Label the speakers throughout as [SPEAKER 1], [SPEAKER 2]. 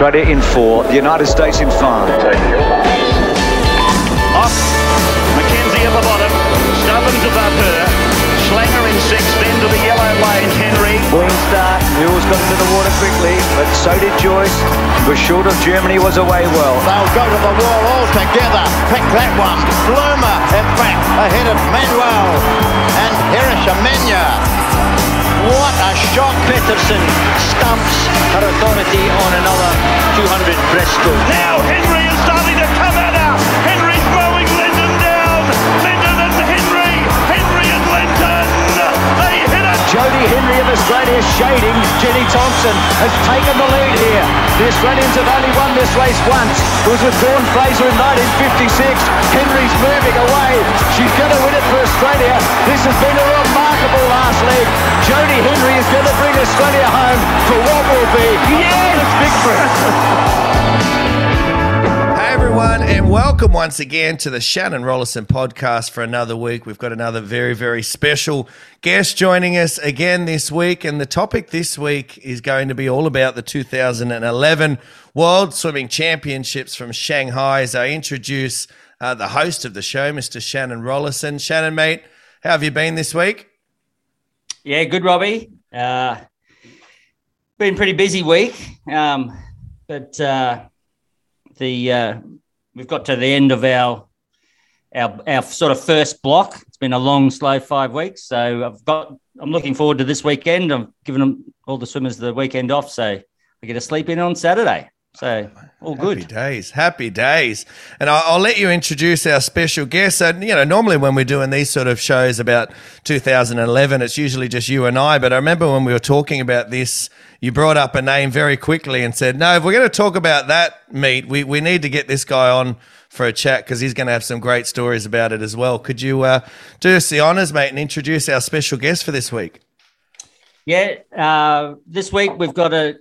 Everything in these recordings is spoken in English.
[SPEAKER 1] Australia in four, the United States in five.
[SPEAKER 2] Off. Mackenzie at the bottom. Stubbins above her. Schlanger in six, then to the yellow lane. Henry.
[SPEAKER 1] Clean start. Mules got into the water quickly, but so did Joyce. Was short of Germany, was away well.
[SPEAKER 3] They'll go to the wall all together. Pick that one. Bloomer, in fact, ahead of Manuel and Hirishamenya. What a shock.
[SPEAKER 4] Peterson stamps her authority on another 200 breaststroke.
[SPEAKER 2] Now Henry is starting to come at
[SPEAKER 1] Jodie Henry of Australia shading. Jenny Thompson has taken the lead here. The Australians have only won this race once. It was with Dawn Fraser in 1956. Henry's moving away. She's going to win it for Australia. This has been a remarkable last leg. Jodie Henry is going to bring Australia home for what will be yes! victory.
[SPEAKER 5] Everyone, and welcome once again to the Shannon Rollason podcast for another week. We've got another very, very special guest joining us again this week, and the topic this week is going to be all about the 2011 World Swimming Championships from Shanghai. As I introduce uh, the host of the show, Mr. Shannon Rollason. Shannon, mate, how have you been this week?
[SPEAKER 6] Yeah, good, Robbie. Uh, been pretty busy week, um, but uh, the uh, we've got to the end of our our our sort of first block. It's been a long, slow five weeks, so I've got. I'm looking forward to this weekend. I've given them all the swimmers the weekend off, so I get to sleep in on Saturday. So all
[SPEAKER 5] Happy
[SPEAKER 6] good.
[SPEAKER 5] days, happy days. And I'll, I'll let you introduce our special guest. So, you know, normally when we're doing these sort of shows about 2011, it's usually just you and I. But I remember when we were talking about this, you brought up a name very quickly and said, no, if we're going to talk about that meet, we, we need to get this guy on for a chat because he's going to have some great stories about it as well. Could you uh, do us the honors, mate, and introduce our special guest for this week?
[SPEAKER 6] Yeah, uh, this week we've got a,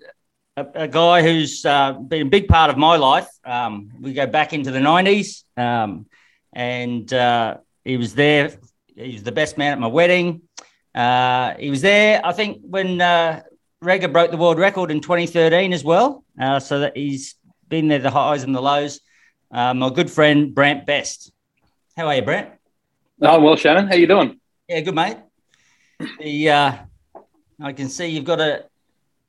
[SPEAKER 6] a, a guy who's uh, been a big part of my life. Um, we go back into the 90s, um, and uh, he was there. He was the best man at my wedding. Uh, he was there, I think, when uh, Rega broke the world record in 2013 as well. Uh, so that he's been there, the highs and the lows. Uh, my good friend, Brant Best. How are you, Brant?
[SPEAKER 7] Oh well, Shannon, how are you doing?
[SPEAKER 6] Yeah, good, mate. The uh, I can see you've got a,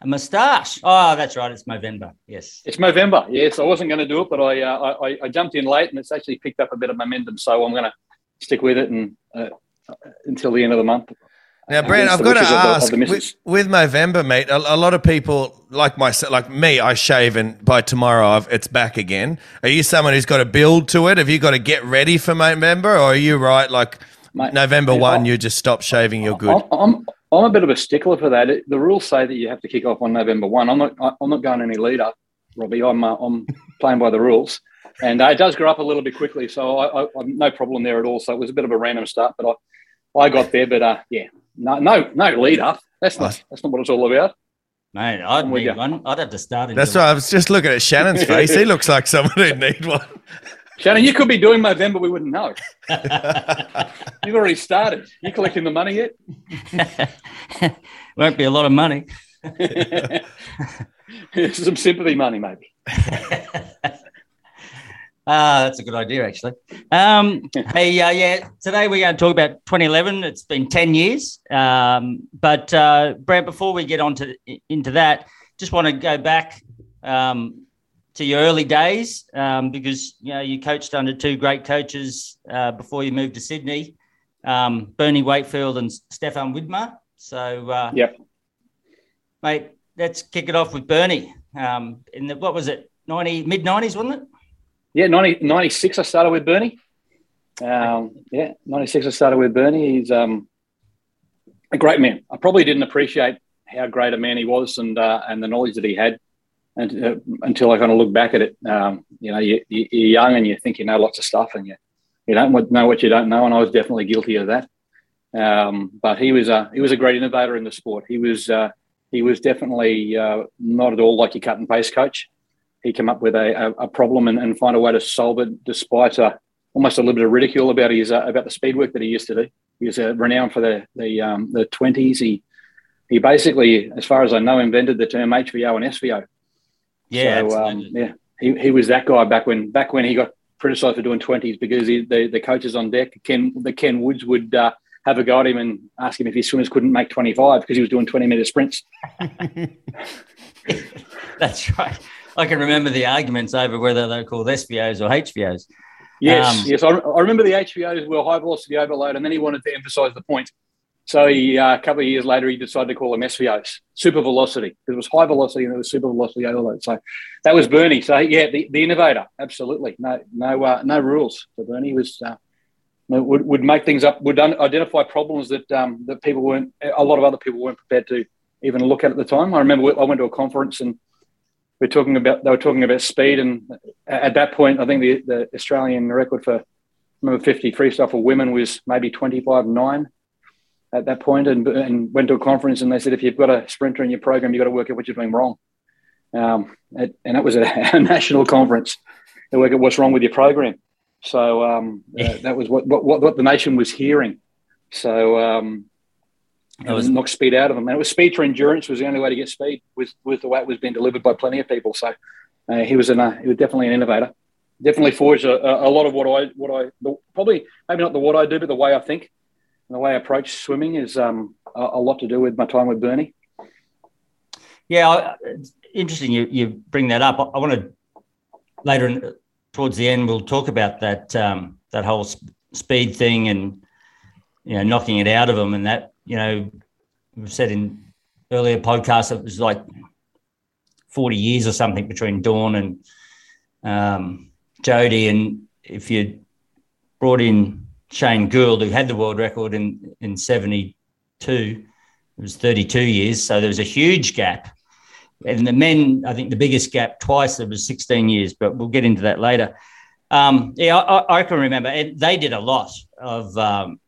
[SPEAKER 6] a moustache. Oh, that's right. It's November. Yes.
[SPEAKER 7] It's November. Yes, I wasn't going to do it, but I, uh, I I jumped in late, and it's actually picked up a bit of momentum. So I'm going to stick with it and uh, until the end of the month.
[SPEAKER 5] Now,
[SPEAKER 7] Brant,
[SPEAKER 5] I've got to
[SPEAKER 7] wishes of the- of
[SPEAKER 5] ask
[SPEAKER 7] the
[SPEAKER 5] with, with Movember, mate. A, a lot of people like myself, like me, I shave, and by tomorrow, I've, it's back again. Are you someone who's got to build to it? Have you got to get ready for Movember, or are you right? Like
[SPEAKER 7] Mate,
[SPEAKER 5] November
[SPEAKER 7] yeah,
[SPEAKER 5] one,
[SPEAKER 7] I-
[SPEAKER 5] you just stop shaving, you're good.
[SPEAKER 7] I'm, I'm a bit of a stickler for that. It- the rules say that you have to kick off on November one. I'm not I- I'm not going any leader, Robbie. I'm uh, I'm playing by the rules, and uh, it does grow up a little bit quickly. So I, I, I'm no problem there at all. So it was a bit of a random start, but I I got there. But uh, yeah, no no no lead up. That's not that's not what it's all about.
[SPEAKER 6] Mate, I'd need
[SPEAKER 7] you.
[SPEAKER 6] one. I'd have to start in
[SPEAKER 5] That's why I was just looking at Shannon's face. He looks like someone who need one.
[SPEAKER 7] Shannon, you could be doing Movember. We wouldn't know. You've already started. You collecting the money yet?
[SPEAKER 6] Won't be a lot of money.
[SPEAKER 7] Some sympathy money, maybe.
[SPEAKER 6] Ah, that's a good idea, actually. Um, hey, uh, yeah, today we're going to talk about 2011. It's been 10 years. Um, but, uh, Brant, before we get on to, into that, just want to go back um, to your early days um, because, you know, you coached under two great coaches uh, before you moved to Sydney, um, Bernie Wakefield and Stefan Widmer. So, uh,
[SPEAKER 7] Yep.
[SPEAKER 6] mate, let's kick it off with Bernie. Um, in the, what was it, 90, mid 90s, wasn't it?
[SPEAKER 7] Yeah, 90, 96 I started with Bernie. Um, yeah, 96 I started with Bernie. He's um, a great man. I probably didn't appreciate how great a man he was and uh, and the knowledge that he had and, uh, until I kind of look back at it. Um, you know, you, you're young and you think you know lots of stuff and you, you don't know what you don't know. And I was definitely guilty of that. Um, but he was a he was a great innovator in the sport. He was uh, he was definitely uh, not at all like your cut and paste coach. He came up with a, a, a problem and, and find a way to solve it, despite uh, almost a little bit of ridicule about his uh, about the speed work that he used to do. He was uh, renowned for the the um, the twenties. He he basically, as far as I know, invented the term HVO and SVO.
[SPEAKER 6] Yeah,
[SPEAKER 7] so, um, yeah, he, he was that guy back when back when he got criticised for doing twenties because he, the the coaches on deck, Ken the Ken Woods would uh, have a go at him and ask him if his swimmers couldn't make twenty five because he was doing twenty meter sprints.
[SPEAKER 6] That's right. I can remember the arguments over whether they're called SVOs or HVOs.
[SPEAKER 7] Yes,
[SPEAKER 6] Um,
[SPEAKER 7] yes, I, I remember the HVOs were high velocity overload, and then he wanted to emphasise the point. So he, uh, a couple of years later, he decided to call them SVOs, super velocity, because it was high velocity and it was super velocity overload. So that was Bernie. So yeah, the, the innovator, absolutely. No, no, uh, no rules. So Bernie was uh, would, would make things up, would un- identify problems that um, that people weren't, a lot of other people weren't prepared to even look at at the time. I remember I went to a conference and we're talking about they were talking about speed, and at that point, I think the, the Australian record for remember 50 freestyle for women was maybe 25 9 at that point and, and went to a conference and they said if you've got a sprinter in your program you've got to work out what you're doing wrong. Um, it, and that was a, a national conference to work out what's wrong with your program. So um, uh, that was what, what, what the nation was hearing. So um, it was knock speed out of them and it was speed for endurance was the only way to get speed with, with the way it was being delivered by plenty of people so uh, he was an, uh, he was definitely an innovator definitely forged a, a lot of what I what I the, probably maybe not the what I do, but the way I think and the way I approach swimming is um, a, a, lot to do with my time with Bernie.
[SPEAKER 6] Yeah, it's interesting you, you bring that up. I, I want to later in, towards the end we'll talk about that um, that whole sp- speed thing and you know knocking it out of them and that you know we've said in earlier podcasts it was like 40 years or something between Dawn and um, Jodie and if you brought in Shane Gould, who had the world record in, in 72, it was 32 years. So there was a huge gap. And the men, I think the biggest gap twice, there was 16 years, but we'll get into that later. Um, yeah, I, I, can remember. And they did a lot of um,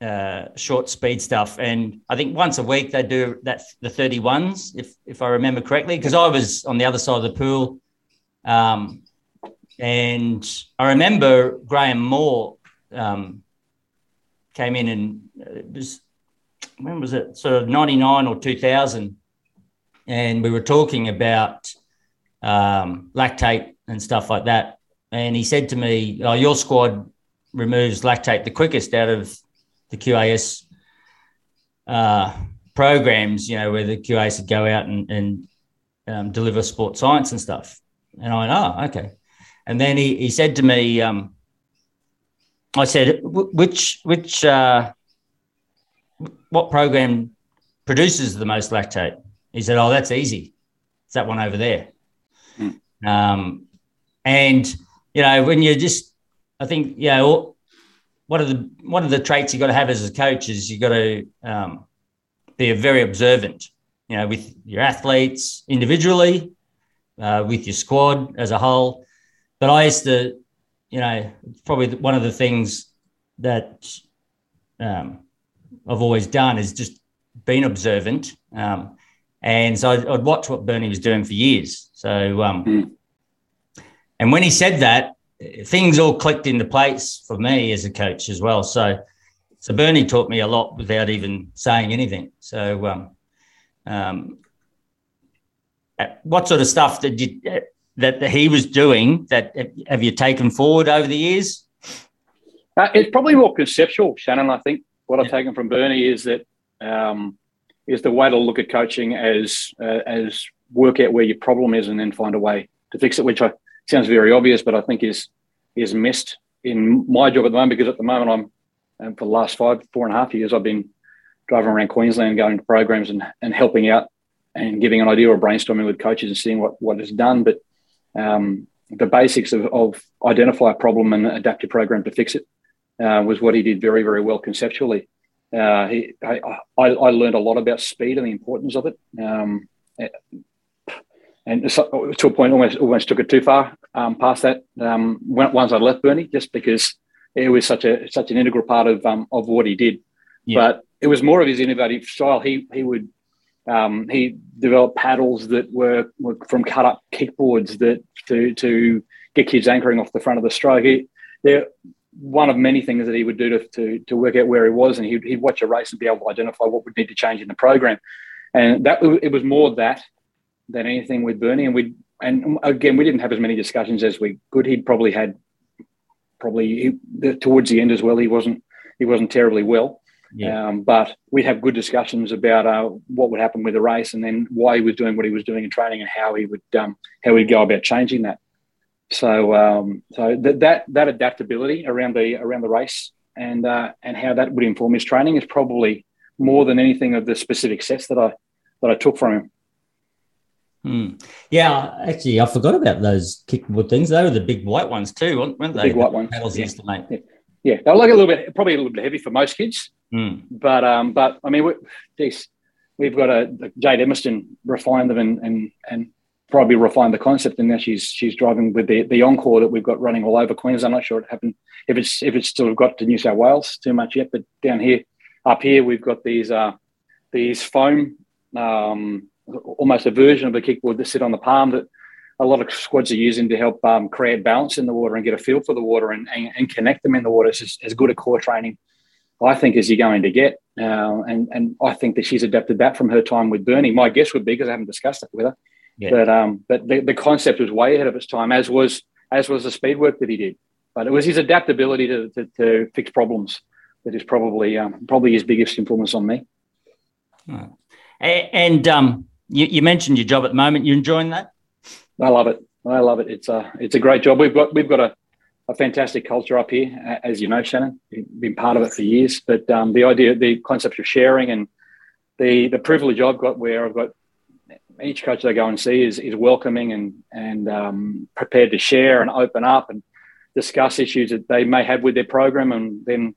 [SPEAKER 6] uh, short speed stuff. And I think once a week they do that the 31s, if, if I remember correctly, because I was on the other side of the pool. Um, and I remember Graham Moore um, came in and it was, when was it? Sort of 99 or 2000. And we were talking about um, lactate and stuff like that. And he said to me, oh, Your squad removes lactate the quickest out of the QAS uh, programs, you know, where the QAS would go out and, and um, deliver sports science and stuff. And I went, Oh, okay. And then he, he said to me, um, I said, which, which, uh, what program produces the most lactate? He said, oh, that's easy. It's that one over there. Mm. Um, and, you know, when you just, I think, you know, one of the, one of the traits you got to have as a coach is you got to um, be very observant, you know, with your athletes individually, uh, with your squad as a whole. But I used to, you know, probably one of the things that um, I've always done is just been observant. Um, and so I'd, I'd, watch what Bernie was doing for years. So, um, mm. and when he said that, things all clicked into place for me as a coach as well. So, so Bernie taught me a lot without even saying anything. So, um, um, what sort of stuff did you that, that he was doing that have you taken forward over the years?
[SPEAKER 7] Uh, it's probably more conceptual, Shannon. I think what. I've taken from Bernie is that um, is the way to look at coaching as uh, as work out where your problem is and then find a way to fix it, which I, sounds very obvious, but I think is is missed in my job at the moment because at the moment I'm um, for the last five four and a half years I've been driving around Queensland, going to programs and, and helping out and giving an idea or brainstorming with coaches and seeing what what is done, but um, the basics of, of, identify a problem and adapt your program to fix it uh, was what he did very, very well conceptually. Uh, he, I, I, I, learned a lot about speed and the importance of it. Um, and to a point, almost almost took it too far um, past that. Um, once I left Bernie, just because it was such a such an integral part of um, of what he did. Yeah. But it was more of his innovative style. He he would um, he developed paddles that were, were, from cut up kickboards that to to get kids anchoring off the front of the stroke. He, they're one of many things that he would do to, to, to work out where he was, and he'd, he'd watch a race and be able to identify what would need to change in the program. And that it was more that than anything with Bernie. And we and again, we didn't have as many discussions as we could. He'd probably had probably he, towards the end as well. He wasn't he wasn't terribly well. Yeah. Um, but we'd have good discussions about uh, what would happen with the race, and then why he was doing what he was doing in training, and how he would um, how he'd go about changing that. So um, so th- that that adaptability around the around the race and uh, and how that would inform his training is probably more than anything of the specific sets that I that I took from him.
[SPEAKER 6] Hmm. Yeah, actually, I forgot about those kickboard things. They were the big white ones too, weren't they?
[SPEAKER 7] big white ones.
[SPEAKER 6] Pedals
[SPEAKER 7] yeah.
[SPEAKER 6] used to make.
[SPEAKER 7] Yeah. yeah, they were like a little bit, probably a little bit heavy for most kids.
[SPEAKER 6] Mm.
[SPEAKER 7] But um, but I mean, we, geez, we've got a, a Jade Emerson refined them and and and probably refined the concept, and now she's she's driving with the the Encore that we've got running all over Queensland. I'm not sure it happened if it's if it's still got to New South Wales too much yet, but down here, up here, we've got these uh these foam um almost a version of a kickboard that sit on the palm that a lot of squads are using to help um, create balance in the water and get a feel for the water and, and, and connect them in the water. It's as good a core training, I think, as you're going to get. Uh, and, and I think that she's adapted that from her time with Bernie. My guess would be, because I haven't discussed it with her, yeah. but, um, but the, the concept was way ahead of its time, as was as was the speed work that he did. But it was his adaptability to, to, to fix problems that is probably um, probably his biggest influence on me.
[SPEAKER 6] And um, you, you, mentioned your job at the moment. You enjoying that?
[SPEAKER 7] I love it. I love it. It's a it's a great job. We've got we've got a, a fantastic culture up here, as you know, Shannon. been part of it for years. But um, the idea, the concept of sharing, and the the privilege I've got, where I've got each coach I go and see is is welcoming and and um, prepared to share and open up and discuss issues that they may have with their program, and then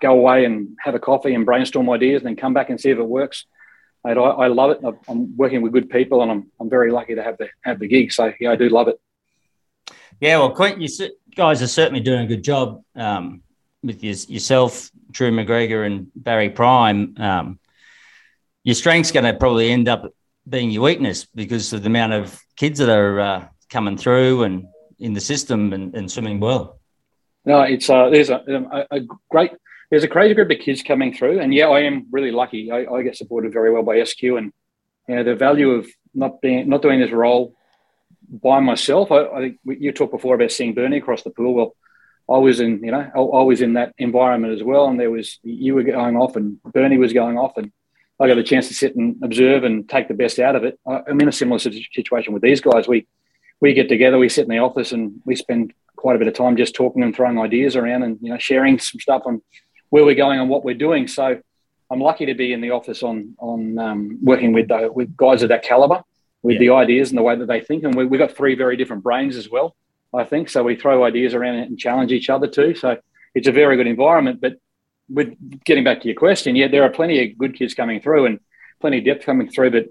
[SPEAKER 7] go away and have a coffee and brainstorm ideas, and then come back and see if it works. And I, I love it. I'm working with good people, and I'm, I'm very lucky to have the have the gig. So yeah, I do love it.
[SPEAKER 6] Yeah, well, Quint, you guys are certainly doing a good job um, with your, yourself, Drew McGregor, and Barry Prime. Um, your strength's going to probably end up being your weakness because of the amount of kids that are uh, coming through and in the system and, and swimming well.
[SPEAKER 7] No, it's uh, there's a, a, a, great there's a crazy group of kids coming through, and yeah, I am really lucky. I, I get supported very well by SQ, and you know the value of not being not doing this role by myself. I, I think you talked before about seeing Bernie across the pool. Well, I was in you know I, I was in that environment as well, and there was you were going off, and Bernie was going off, and I got a chance to sit and observe and take the best out of it. I'm in a similar situation with these guys. We we get together, we sit in the office, and we spend quite a bit of time just talking and throwing ideas around, and you know sharing some stuff on where we're going and what we're doing. So I'm lucky to be in the office on on um, working with the, with guys of that caliber, with yeah. the ideas and the way that they think. And we, we've got three very different brains as well, I think. So we throw ideas around and challenge each other too. So it's a very good environment. But with getting back to your question, yeah, there are plenty of good kids coming through and plenty of depth coming through. But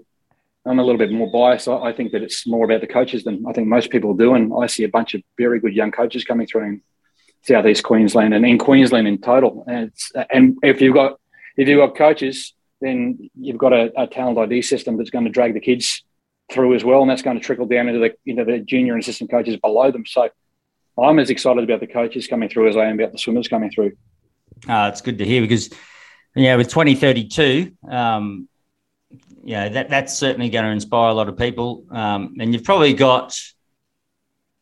[SPEAKER 7] I'm a little bit more biased. I think that it's more about the coaches than I think most people do. And I see a bunch of very good young coaches coming through in southeast Queensland and in Queensland in total. And, and if you've got if you've got coaches, then you've got a, a talent ID system that's going to drag the kids through as well, and that's going to trickle down into the into the junior and assistant coaches below them. So I'm as excited about the coaches coming through as I am about the swimmers coming through.
[SPEAKER 6] Uh, it's good to hear because, yeah, with 2032, um, yeah, that, that's certainly going to inspire a lot of people. Um, and you've probably got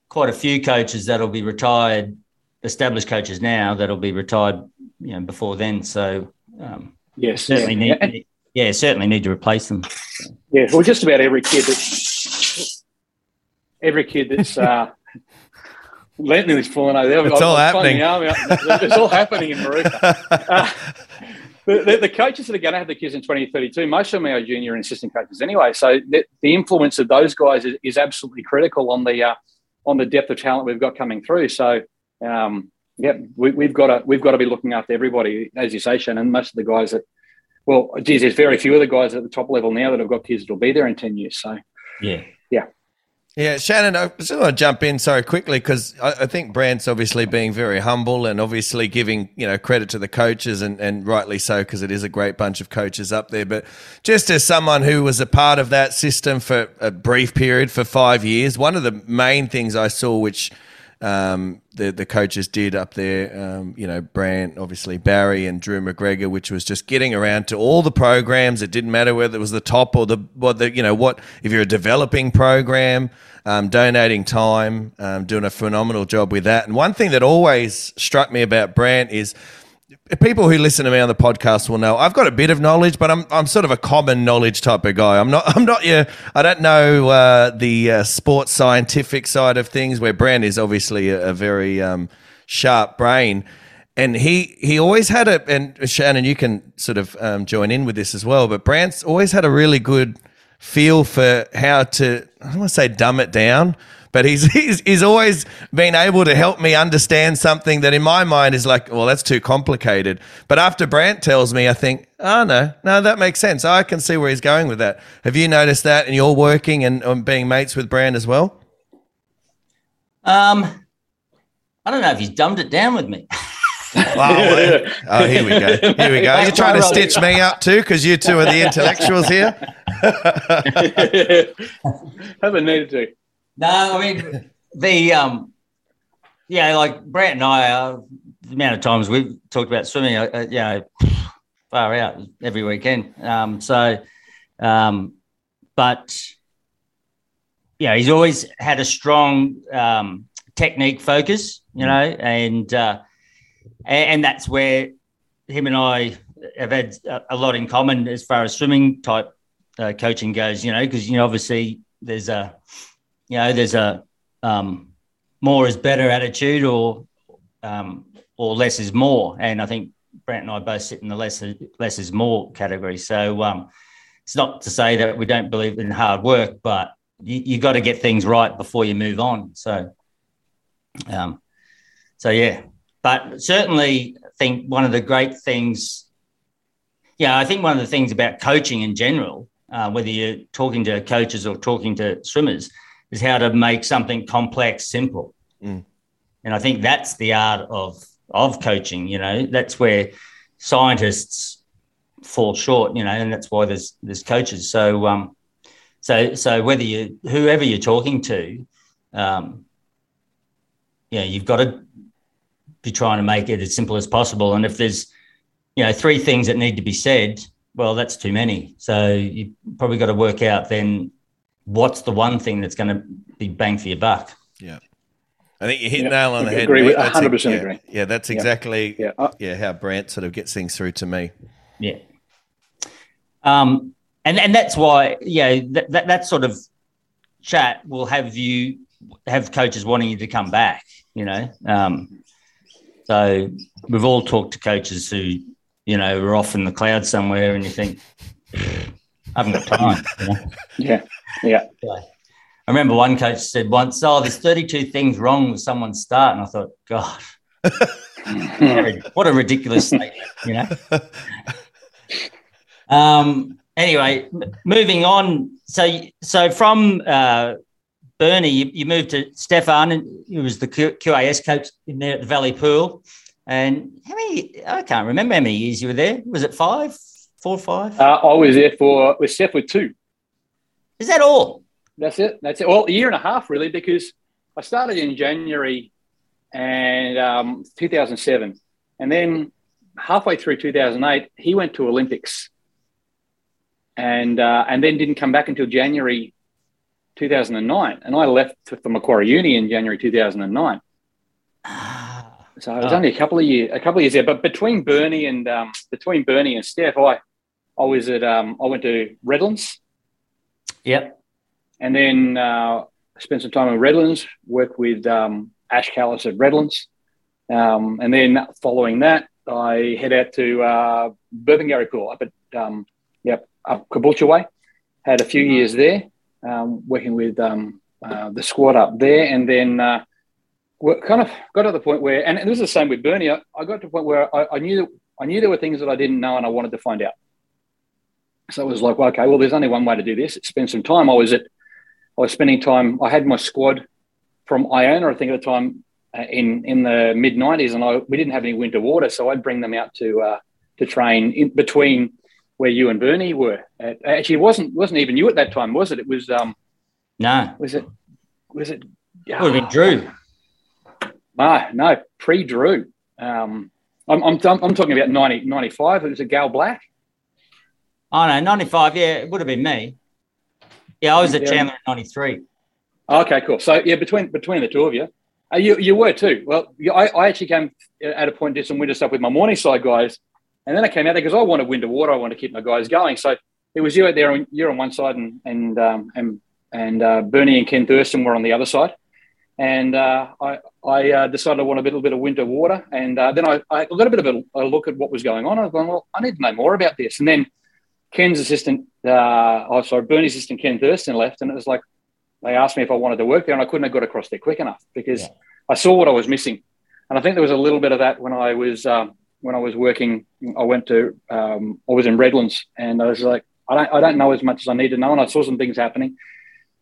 [SPEAKER 6] quite a few coaches that'll be retired, established coaches now that'll be retired, you know, before then. So, um,
[SPEAKER 7] yes,
[SPEAKER 6] certainly yeah. need, yeah, certainly need to replace them.
[SPEAKER 7] Yeah, well, just about every kid that every kid that's uh, Lenton is falling over there.
[SPEAKER 5] It's all happening.
[SPEAKER 7] It's all happening in Maruka. Uh, the, the, the, coaches that are going to have the kids in 2032, most of them are junior and assistant coaches anyway. So the, the influence of those guys is, is absolutely critical on the uh, on the depth of talent we've got coming through. So um, yeah, we, have got to we've got to be looking after everybody, as you say, Shannon. Most of the guys that, well, geez, there's very few of the guys at the top level now that have got kids that'll be there in 10 years. So
[SPEAKER 6] yeah,
[SPEAKER 7] yeah.
[SPEAKER 5] Yeah, Shannon, I just want to jump in so quickly because I, I, think Brant's obviously being very humble and obviously giving you know credit to the coaches and, and rightly so because it is a great bunch of coaches up there. But just as someone who was a part of that system for a brief period for five years, one of the main things I saw which um, the the coaches did up there. Um, you know, Brant, obviously Barry and Drew McGregor, which was just getting around to all the programs. It didn't matter whether it was the top or the what the you know what if you're a developing program, um, donating time, um, doing a phenomenal job with that. And one thing that always struck me about Brant is people who listen to me on the podcast will know I've got a bit of knowledge, but I'm I'm sort of a common knowledge type of guy. I'm not I'm not your I don't know uh, the uh, sports scientific side of things. Where Brant is obviously a, a very um, sharp brain, and he he always had a and Shannon, you can sort of um, join in with this as well. But Brant's always had a really good feel for how to I don't want to say dumb it down, but he's, he's he's always been able to help me understand something that in my mind is like, well, that's too complicated. But after Brant tells me, I think, oh no, no, that makes sense. I can see where he's going with that. Have you noticed that? And you're working and um, being mates with Brant as well.
[SPEAKER 6] Um, I don't know if he's dumbed it down with me.
[SPEAKER 5] oh, oh, here we go. Here we go. You're trying to stitch me up too because you two are the intellectuals here.
[SPEAKER 7] Haven't needed to.
[SPEAKER 6] No, I mean the um, yeah, like Brant and I, uh, the amount of times we've talked about swimming, uh, uh, you know, far out every weekend. Um, so, um, but yeah, he's always had a strong um, technique focus, you know, and uh, and that's where him and I have had a lot in common as far as swimming type uh, coaching goes, you know, because you know obviously there's a you know, there's a um, more is better attitude or um, or less is more. And I think Brant and I both sit in the less less is more category. So um, it's not to say that we don't believe in hard work, but you, you got to get things right before you move on. So, um, so yeah, but certainly I think one of the great things, yeah, I think one of the things about coaching in general, uh, whether you're talking to coaches or talking to swimmers, is how to make something complex simple. Mm. And I think that's the art of of coaching. You know, that's where scientists fall short. You know, and that's why there's there's coaches. So um, so so whether you whoever you're talking to, um, yeah, you've got to be trying to make it as simple as possible. And if there's you know three things that need to be said, well, that's too many. So you probably got to work out then what's the one thing that's going to be bang for your buck?
[SPEAKER 5] Yeah. I think you hit yeah, nail on the head.
[SPEAKER 7] Agree with, 100%
[SPEAKER 5] yeah,
[SPEAKER 7] agree.
[SPEAKER 5] Yeah, that's exactly yeah. Uh, yeah how Brant sort of gets things through to me.
[SPEAKER 6] Yeah. Um, and and that's why yeah that, that, that sort of chat will have you have coaches wanting you to come back. You know, um, so we've all talked to coaches who you know are off in the cloud somewhere, and you think I haven't got time. You know?
[SPEAKER 7] Yeah. Yeah.
[SPEAKER 6] I remember one coach said once, "Oh, there's 32 things wrong with someone's start," and I thought, "God, what a ridiculous statement," you know. Um. Anyway, moving on. So, so from uh, Bernie, you, you, moved to Stefan, and he was the Q- QAS coach in there at the Valley Pool. And how many? I can't remember how many years you were there. Was it five, four, or five?
[SPEAKER 7] Uh, I was there for with Steph with two.
[SPEAKER 6] Is that all?
[SPEAKER 7] That's it. That's it. Well, a year and a half really, because I started in January and um, 2007, and then halfway through 2008, he went to Olympics, and uh, and then didn't come back until January 2009, and I left for Macquarie Uni in January 2009. So it was oh. only a couple of years, a couple of years there. But between Bernie and um, between Bernie and Steph, I I was at um, I went to Redlands
[SPEAKER 6] Yep.
[SPEAKER 7] And then uh, spent some time in Redlands, worked with um, Ash Callis at Redlands. Um, and then following that, I head out to uh, Burpengary Pool up at, um, yep, up Caboolture Way. Had a few years there, um, working with um, uh, the squad up there. And then uh, kind of got to the point where, and, and this is the same with Bernie. I, I got to the point where I, I knew I knew there were things that I didn't know and I wanted to find out. So it was like, well, okay, well, there's only one way to do this. Spend some time. I was at, I was spending time. I had my squad from Iona, I think at the time, uh, in in the mid '90s, and I we didn't have any winter water, so I'd bring them out to uh, to train in between where you and Bernie were. Uh, actually, it wasn't wasn't even you at that time, was it? It was um,
[SPEAKER 6] no,
[SPEAKER 7] was it was it?
[SPEAKER 6] It would have been Drew.
[SPEAKER 7] No, no, pre Drew. Um, I'm, I'm, I'm talking about 90, 95. It was a Gal Black.
[SPEAKER 6] Oh no, ninety five. Yeah, it would have been me. Yeah, I was at Chandler in ninety three.
[SPEAKER 7] Okay, cool. So yeah, between between the two of you, uh, you you were too. Well, I, I actually came at a point did some winter stuff with my Morningside guys, and then I came out there because I wanted winter water. I wanted to keep my guys going. So it was you out there. on- You're on one side, and and um, and and uh, Bernie and Ken Thurston were on the other side. And uh, I I uh, decided I want a little bit of winter water, and uh, then I, I got a bit of a, a look at what was going on. I was going, well, I need to know more about this. And then Ken's assistant, uh, oh sorry, Bernie's assistant Ken Thurston left, and it was like they asked me if I wanted to work there, and I couldn't have got across there quick enough because
[SPEAKER 6] Yeah.
[SPEAKER 7] I saw what I was missing, and I think there was a little bit of that when I was um, when I was working. I went to um, I was in Redlands, and I was like, I don't I don't know as much as I need to know, and I saw some things happening.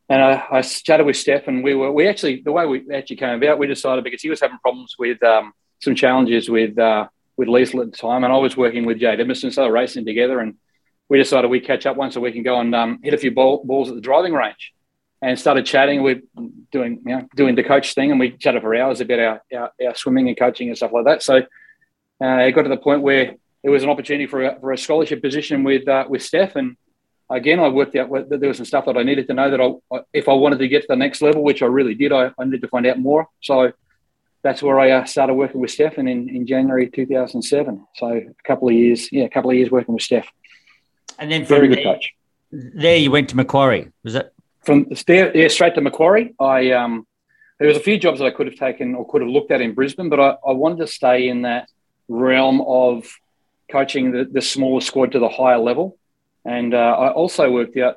[SPEAKER 7] And I, I chatted with Steph, and we were we actually the way we actually came about, we decided because he was having problems with um, some challenges with uh, with Leisel at the time, and I was working with Jade Emerson, so they were racing together, and we decided we'd catch up once a week and go and um, hit a few ball, balls at the driving range, and started chatting. We're doing you know doing the coach thing, and we chatted for hours about our, our, our swimming and coaching and stuff like that. So uh, it got to the point where there was an opportunity for a, for a scholarship position with uh, with Steph, and again I worked out that there was some stuff that I needed to know that I, if I wanted to get to the next level, which I really did, I, I needed to find out more. So that's where I uh, started working with Steph in, in January 2007. So a couple of years, yeah, a couple of years working with Steph.
[SPEAKER 6] And then from
[SPEAKER 7] Very good
[SPEAKER 6] there,
[SPEAKER 7] coach.
[SPEAKER 6] there you went to Macquarie. Was it?
[SPEAKER 7] From there, yeah, straight to Macquarie. I um, there was a few jobs that I could have taken or could have looked at in Brisbane, but I, I wanted to stay in that realm of coaching the, the smaller squad to the higher level. And uh, I also worked out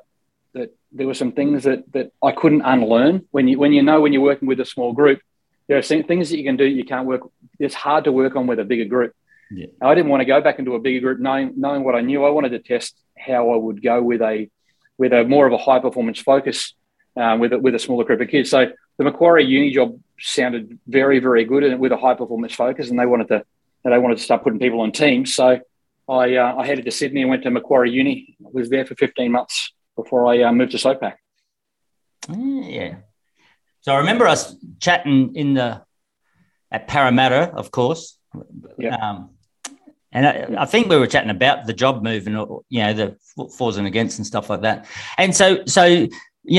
[SPEAKER 7] that there were some things that that I couldn't unlearn when you when you know when you're working with a small group. There are things that you can do you can't work. It's hard to work on with a bigger group.
[SPEAKER 6] Yeah.
[SPEAKER 7] I didn't want to go back into a bigger group knowing knowing what I knew. I wanted to test how I would go with a with a more of a high performance focus um, with a, with a smaller group of kids. So the Macquarie Uni job sounded very very good and with a high performance focus, and they wanted to they wanted to start putting people on teams. So I uh, I headed to Sydney and went to Macquarie Uni. I was there for 15 months before I uh, moved to SOPAC.
[SPEAKER 6] Yeah. So I remember us chatting in the at Parramatta, of course.
[SPEAKER 7] Yeah.
[SPEAKER 6] Um, and I, I think we were chatting about the job move and you know the fours and against and stuff like that. And so, so you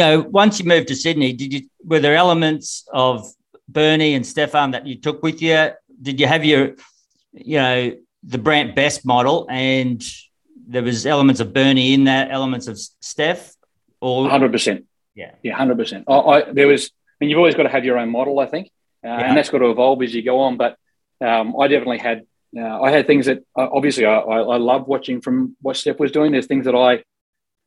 [SPEAKER 6] know, once you moved to Sydney, did you were there elements of Bernie and Stefan that you took with you? Did you have your, you know, the Brant Best model, and there was elements of Bernie in that, elements of Steph, or
[SPEAKER 7] 100 percent.
[SPEAKER 6] yeah,
[SPEAKER 7] Yeah, hundred percent. I, I there was. I mean, you've always got to have your own model, I think, uh,
[SPEAKER 6] Yeah.
[SPEAKER 7] and that's got to evolve as you go on. But um, I definitely had. Uh, I had things that uh, obviously I, I, I love watching from what Steph was doing. There's things that I,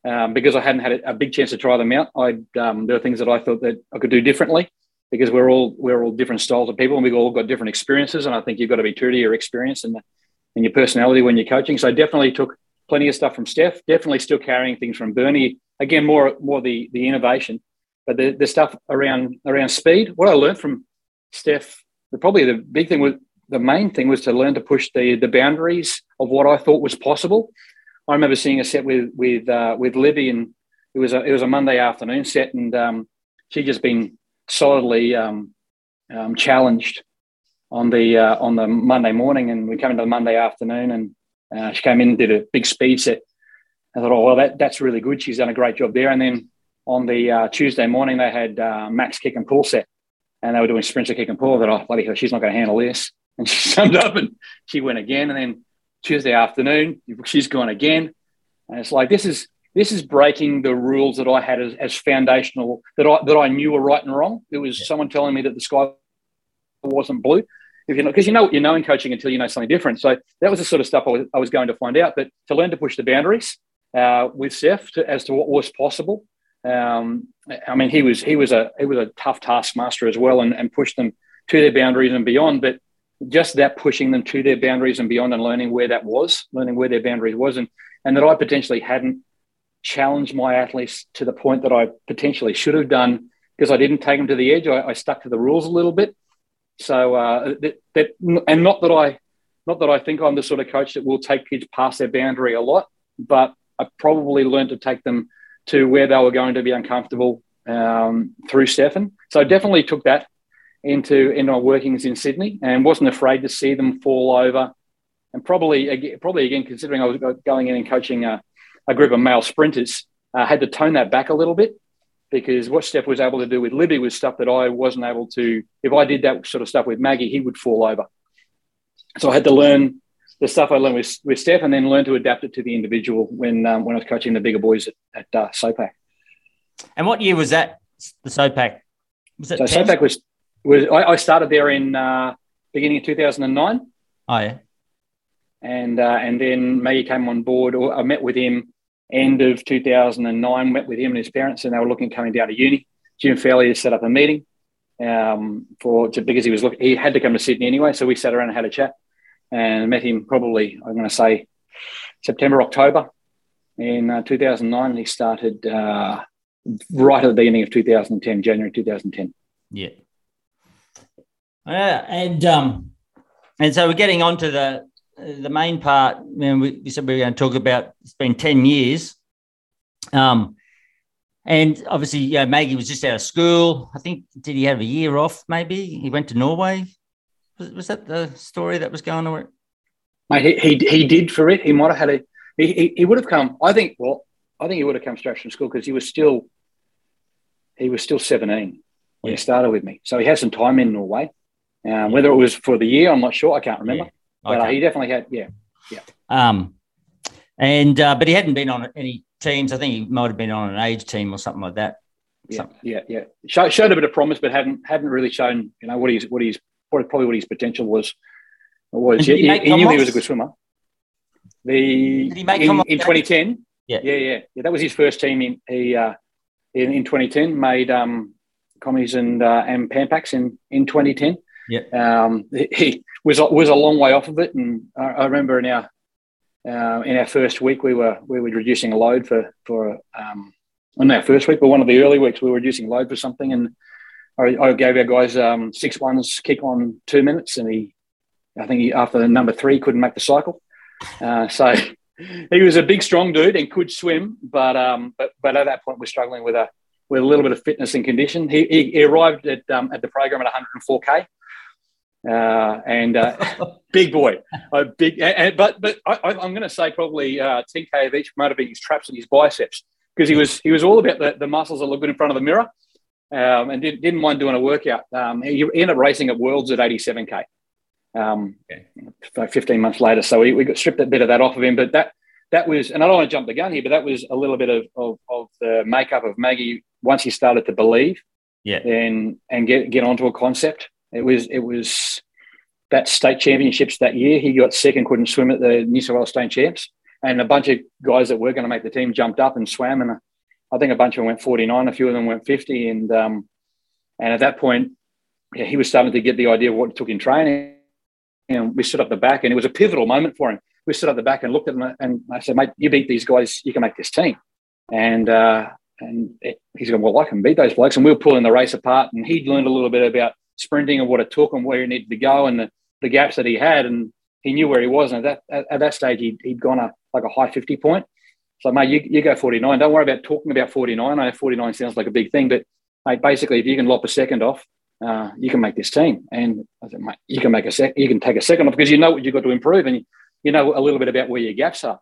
[SPEAKER 7] um, because I hadn't had a, a big chance to try them out. I um, there are things that I thought that I could do differently because we're all we're all different styles of people and we've all got different experiences. And I think you've got to be true to your experience and and your personality when you're coaching. So I definitely took plenty of stuff from Steph. Definitely still carrying things from Bernie. Again, more more the the innovation, but the, the stuff around around speed. What I learned from Steph, the, probably the big thing was the main thing was to learn to push the the boundaries of what I thought was possible. I remember seeing a set with with uh, with Libby, and it was a it was a Monday afternoon set, and um, she'd just been solidly um, um, challenged on the uh, on the Monday morning, and we came into the Monday afternoon, and uh, she came in and did a big speed set. I thought, oh well, that that's really good. She's done a great job there. And then on the uh, Tuesday morning, they had uh, max kick and pull set, and they were doing sprinter kick and pull. Thought, oh bloody hell, she's not going to handle this. And she summed up, and she went again. And then Tuesday afternoon, she's gone again. And it's like this is this is breaking the rules that I had as, as foundational that I that I knew were right and wrong. It was someone telling me that the sky wasn't blue. If you know, because you know what you know in coaching until you know something different. So that was the sort of stuff I was, I was going to find out. But to learn to push the boundaries uh, with Steph to, as to what was possible. Um, I mean, he was he was a he was a tough taskmaster as well, and, and pushed them to their boundaries and beyond. But just that pushing them to their boundaries and beyond, and learning where that was, learning where their boundaries was, and and that I potentially hadn't challenged my athletes to the point that I potentially should have done because I didn't take them to the edge. I, I stuck to the rules a little bit. So uh, that, that and not that I not that I think I'm the sort of coach that will take kids past their boundary a lot, but I probably learned to take them to where they were going to be uncomfortable um, through Stefan. So I definitely took that. Into into my workings in Sydney and wasn't afraid to see them fall over. And probably probably again considering I was going in and coaching a, a group of male sprinters, I had to tone that back a little bit because what Steph was able to do with Libby was stuff that I wasn't able to. If I did that sort of stuff with Maggie, he would fall over. So I had to learn the stuff I learned with, with Steph and then learn to adapt it to the individual when um, when I was coaching the bigger boys at, at uh, SOPAC.
[SPEAKER 6] And what year was that, the SOPAC?
[SPEAKER 7] Was it so 10? SOPAC was, was I, I, started there in uh, beginning of 2009.
[SPEAKER 6] Oh, yeah.
[SPEAKER 7] And, uh, and then Maggie came on board. Or I met with him end of 2009, met with him and his parents, and they were looking coming down to uni. Jim Fairley set up a meeting um, for to, because he was looking, he had to come to Sydney anyway. So we sat around and had a chat and met him probably, I'm going to say September, October in uh, 2009. He started uh, right at the beginning of 2010, January 2010.
[SPEAKER 6] Yeah. Uh, and um, and so we're getting on to the the main part. You know, we, said we were going to talk about. It's been ten years, um, and obviously, you know, Maggie was just out of school. I think did he have a year off? Maybe he went to Norway. Was, was that the story that was going on?
[SPEAKER 7] Mate, he, he, he did for it. He might have had a. He, he, he would have come. I think. Well, I think he would have come straight from school because he was still. He was still seventeen when yeah. he started with me, so he had some time in Norway. Um, whether it was for the year, I'm not sure. I can't remember. Yeah. Okay. But uh, he definitely had. Yeah, yeah.
[SPEAKER 6] Um, and uh, but he hadn't been on any teams. I think he might have been on an age team or something like that.
[SPEAKER 7] Yeah, yeah, yeah. Show, showed a bit of promise, but hadn't hadn't really shown you know what he's what he's probably what his potential was. Was he, he, he knew he was a good swimmer. The in, in 2010,
[SPEAKER 6] yeah.
[SPEAKER 7] yeah, yeah, yeah. That was his first team. In he uh, in, in 2010 made um, commies and uh, and Pan Pacs in in 2010.
[SPEAKER 6] Yeah,
[SPEAKER 7] um, he was was a long way off of it, and I, I remember in our uh, in our first week we were we were reducing a load for for um, on our first week, but one of the early weeks we were reducing load for something, and I, I gave our guys um, six ones kick on two minutes, and he, I think he, after number three couldn't make the cycle. Uh, so he was a big, strong dude and could swim, but um, but but at that point we're struggling with a with a little bit of fitness and condition. He, he, he arrived at um, at the program at 104k. Uh, and uh, big boy, a big. And, but but I, am going to say probably uh, 10k of each motivating his traps and his biceps because he was he was all about the, the muscles that look good in front of the mirror um, and did, not mind doing a workout. Um, he ended up racing at Worlds at 87k. Um, okay. 15 months later, so we, we got stripped a bit of that off of him. But that that was, and I don't want to jump the gun here, but that was a little bit of, of, of the makeup of Maggie once he started to believe,
[SPEAKER 6] yeah,
[SPEAKER 7] and and get get onto a concept. It was it was that state championships that year. He got second, couldn't swim at the New South Wales State Champs, and a bunch of guys that were going to make the team jumped up and swam, and I think a bunch of them went 49, a few of them went 50. And um, and at that point, yeah, he was starting to get the idea of what it took in training. And we stood up the back, and it was a pivotal moment for him. We stood up the back and looked at him, and I said, "Mate, you beat these guys, you can make this team." And uh, and he's going, "Well, I can beat those blokes." And we were pulling the race apart, and he'd learned a little bit about sprinting and what it took and where he needed to go and the, the gaps that he had, and he knew where he was. And at that at, at that stage, he'd, he'd gone a like a high 50 point. So, mate, you, you go 49. Don't worry about talking about 49. I know 49 sounds like a big thing, but mate, basically, if you can lop a second off, uh, you can make this team. And I said, mate, you can make a sec, you can take a second off because you know what you've got to improve and you know a little bit about where your gaps are.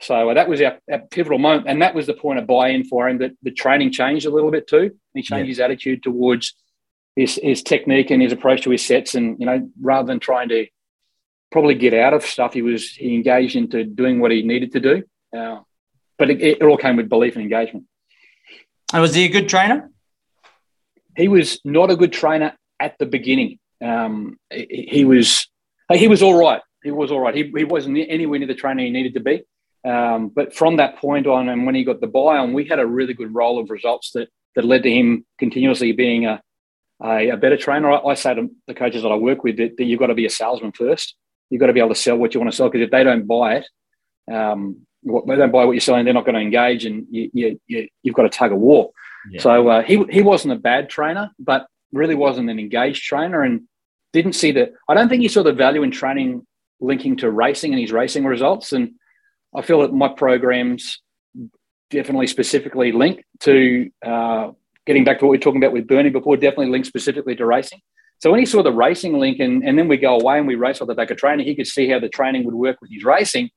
[SPEAKER 7] So uh, that was our, our, pivotal moment, and that was the point of buy-in for him. That the training changed a little bit too. He changed yeah. his attitude towards his, his technique and his approach to his sets, and you know, rather than trying to probably get out of stuff, he was he engaged into doing what he needed to do. Uh, but it, it all came with belief and engagement.
[SPEAKER 6] And was he a good trainer?
[SPEAKER 7] He was not a good trainer at the beginning. Um, he, he was he was all right. He was all right. He, he wasn't anywhere near the trainer he needed to be. Um, but from that point on, and when he got the buy on, we had a really good roll of results that that led to him continuously being a a, a better trainer. I, I, say to the coaches that I work with that, that you've got to be a salesman first. You've got to be able to sell what you want to sell because if they don't buy it, um, they don't buy what you're selling, they're not going to engage, and you, you, you have got to tug a war. Yeah. So uh, he he wasn't a bad trainer, but really wasn't an engaged trainer, and didn't see the. I don't think he saw the value in training linking to racing and his racing results, and I feel that my programs definitely specifically link to uh, getting back to what we are talking about with Bernie before. Definitely linked specifically to racing. So when he saw the racing link and, and then we go away and we race off the back of training, he could see how the training would work with his racing.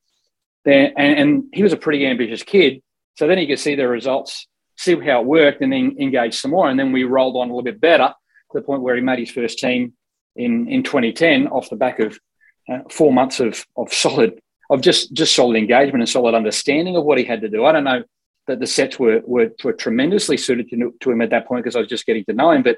[SPEAKER 7] And, and he was a pretty ambitious kid. So then he could see the results, see how it worked, and then engage some more. And then we rolled on a little bit better to the point where he made his first team in, in 2010 off the back of uh, four months of, of solid, of just, just solid engagement and solid understanding of what he had to do. I don't know that the sets were, were, were tremendously suited to, to him at that point because I was just getting to know him. But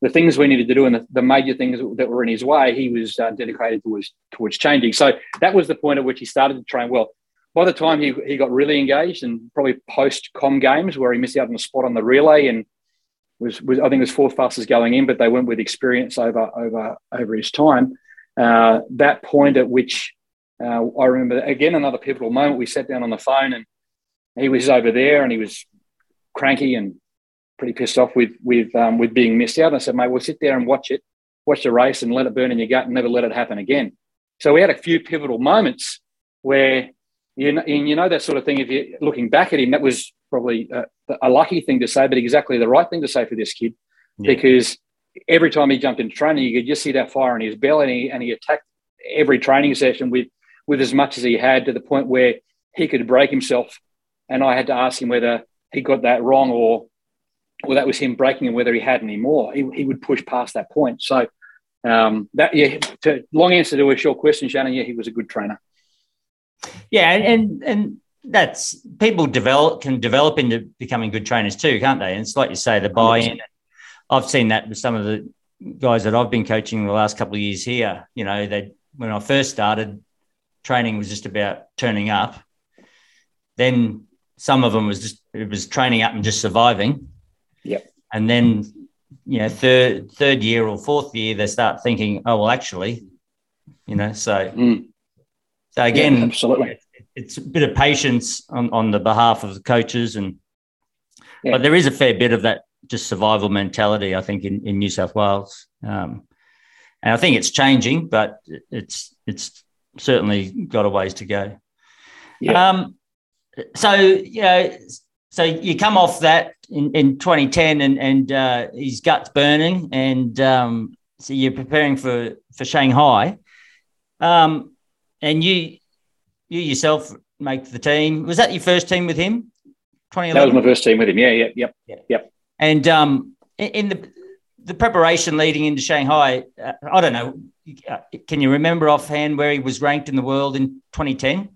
[SPEAKER 7] the things we needed to do and the, the major things that were in his way, he was uh, dedicated towards towards changing. So that was the point at which he started to train well. By the time he, he got really engaged and probably post com games where he missed out on the spot on the relay and was, was I think it was fourth fastest going in, but they went with experience over over over his time. Uh, that point at which uh, I remember again another pivotal moment. We sat down on the phone and he was over there and he was cranky and pretty pissed off with with um, with being missed out. And I said, mate, we'll sit there and watch it, watch the race, and let it burn in your gut, and never let it happen again. So we had a few pivotal moments where you know, and you know that sort of thing. If you're looking back at him, that was probably a, a lucky thing to say, but exactly the right thing to say for this kid, yeah. because every time he jumped into training, you could just see that fire in his belly, and he, and he attacked every training session with with as much as he had to the point where he could break himself. And I had to ask him whether he got that wrong or well, that was him breaking and whether he had any more. He, he would push past that point. So um, that yeah, to, long answer to a short question, Shannon. Yeah, he was a good trainer.
[SPEAKER 6] Yeah, and and that's people develop can develop into becoming good trainers too, can't they? And it's like you say, the buy-in. I've seen that with some of the guys that I've been coaching the last couple of years here. You know, they when I first started, training was just about turning up. Then some of them was just it was training up and just surviving
[SPEAKER 7] Yep.
[SPEAKER 6] And then, you know, third third year or fourth year, they start thinking, oh well, actually, you know, so
[SPEAKER 7] mm.
[SPEAKER 6] so again,
[SPEAKER 7] yeah, absolutely,
[SPEAKER 6] it's a bit of patience on, on the behalf of the coaches, and yeah. but there is a fair bit of that just survival mentality, I think, in, in New South Wales, um, and I think it's changing, but it's it's certainly got a ways to go. Yeah. Um, so you know, so you come off that in, in 2010 and, and uh, his gut's burning and um, so you're preparing for, for Shanghai. Um, and you you yourself make the team. Was that your first team with him?
[SPEAKER 7] 2011? That was my first team with him. Yeah, yeah, yep, yeah. yep.
[SPEAKER 6] And um, in the the preparation leading into Shanghai, uh, I don't know. Can you remember offhand where he was ranked in the world in 2010?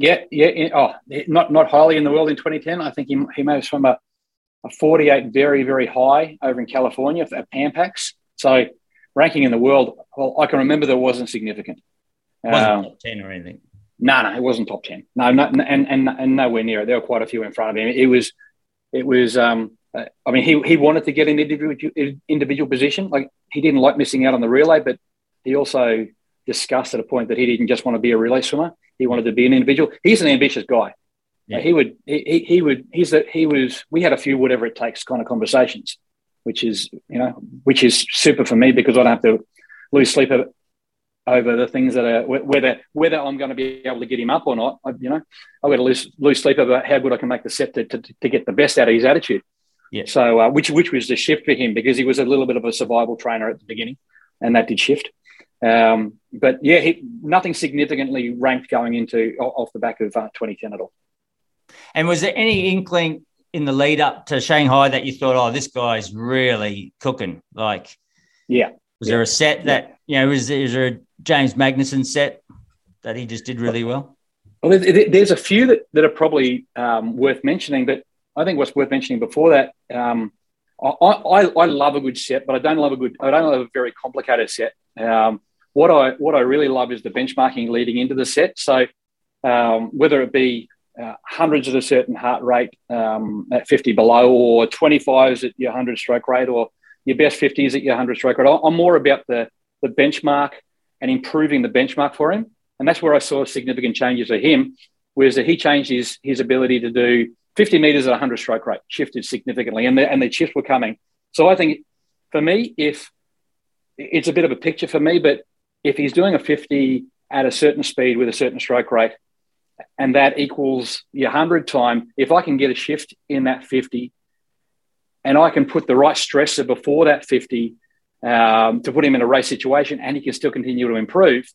[SPEAKER 7] Yeah, yeah. Oh, not not highly in the world in 2010. I think he, he may have swum a, a 48 very, very high over in California at Pan Pacs. So ranking in the world, well, I can remember there wasn't significant.
[SPEAKER 6] Wasn't um, top 10 or anything.
[SPEAKER 7] No, no, it wasn't top 10. No, no and, and, and nowhere near it. There were quite a few in front of him. It was, it was, um, uh, I mean, he, he wanted to get an individual, individual position. Like he didn't like missing out on the relay, but he also discussed at a point that he didn't just want to be a relay swimmer. He wanted to be an individual. He's an ambitious guy. Yeah. He would, he, he would, he's that he was, we had a few whatever it takes kind of conversations, which is, you know, which is super for me because I don't have to lose sleep over the things that are whether whether I'm going to be able to get him up or not. I, you know, I've got to lose lose sleep about how good I can make the set to, to, to get the best out of his attitude.
[SPEAKER 6] Yeah.
[SPEAKER 7] So uh, which which was the shift for him because he was a little bit of a survival trainer at the beginning, and that did shift. Um, but yeah, he, nothing significantly ranked going into off the back of uh, 2010 at all.
[SPEAKER 6] And was there any inkling in the lead up to Shanghai that you thought, oh, this guy's really cooking? Like,
[SPEAKER 7] yeah.
[SPEAKER 6] Was
[SPEAKER 7] yeah.
[SPEAKER 6] there a set that, you know, was, is there a James Magnussen set that he just did really well?
[SPEAKER 7] Well, there's a few that, that are probably um, worth mentioning, but I think what's worth mentioning before that, um, I, I, I, love a good set, but I don't love a good, I don't love a very complicated set. Um, what I what I really love is the benchmarking leading into the set. So um, whether it be uh, hundreds at a certain heart rate um, at 50 below, or 25s at your 100 stroke rate, or your best 50s at your 100 stroke rate, I'm more about the the benchmark and improving the benchmark for him. And that's where I saw significant changes for him, was that he changed his his ability to do 50 meters at 100 stroke rate, shifted significantly, and the, and the shifts were coming. So I think for me, if it's a bit of a picture for me, but if he's doing a 50 at a certain speed with a certain stroke rate, and that equals your 100 time, if I can get a shift in that 50 and I can put the right stressor before that 50 um, to put him in a race situation and he can still continue to improve,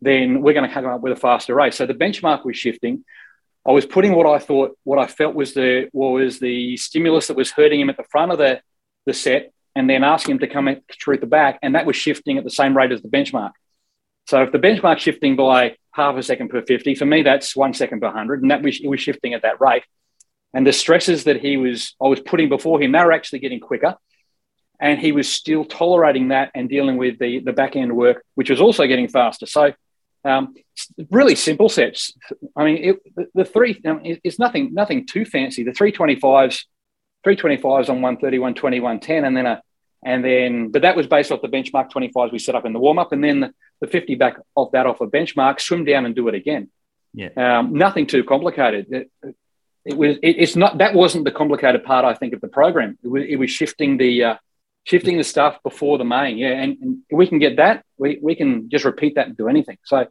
[SPEAKER 7] then we're going to come up with a faster race. So the benchmark was shifting. I was putting what I thought, what I felt was the was the stimulus that was hurting him at the front of the, the set, and then asking him to come through the back, and that was shifting at the same rate as the benchmark. So if the benchmark shifting by half a second per 50, for me that's one second per 100, and that was, it was shifting at that rate. And the stresses that he was I was putting before him, they were actually getting quicker, and he was still tolerating that and dealing with the the back end work, which was also getting faster. So um, really simple sets. I mean, it, the, the, three um, it's nothing nothing too fancy. The three twenty fives, three twenty fives on 130, 120, 110, and then a and then but that was based off the benchmark 25s we set up in the warm up, and then the, the 50 back off that off a benchmark, swim down and do it again.
[SPEAKER 6] Yeah,
[SPEAKER 7] um, nothing too complicated. It, it was it, it's not that wasn't the complicated part I think of the program. It was, it was shifting the uh, shifting the stuff before the main. Yeah, and, and we can get that. We, we can just repeat that and do anything. So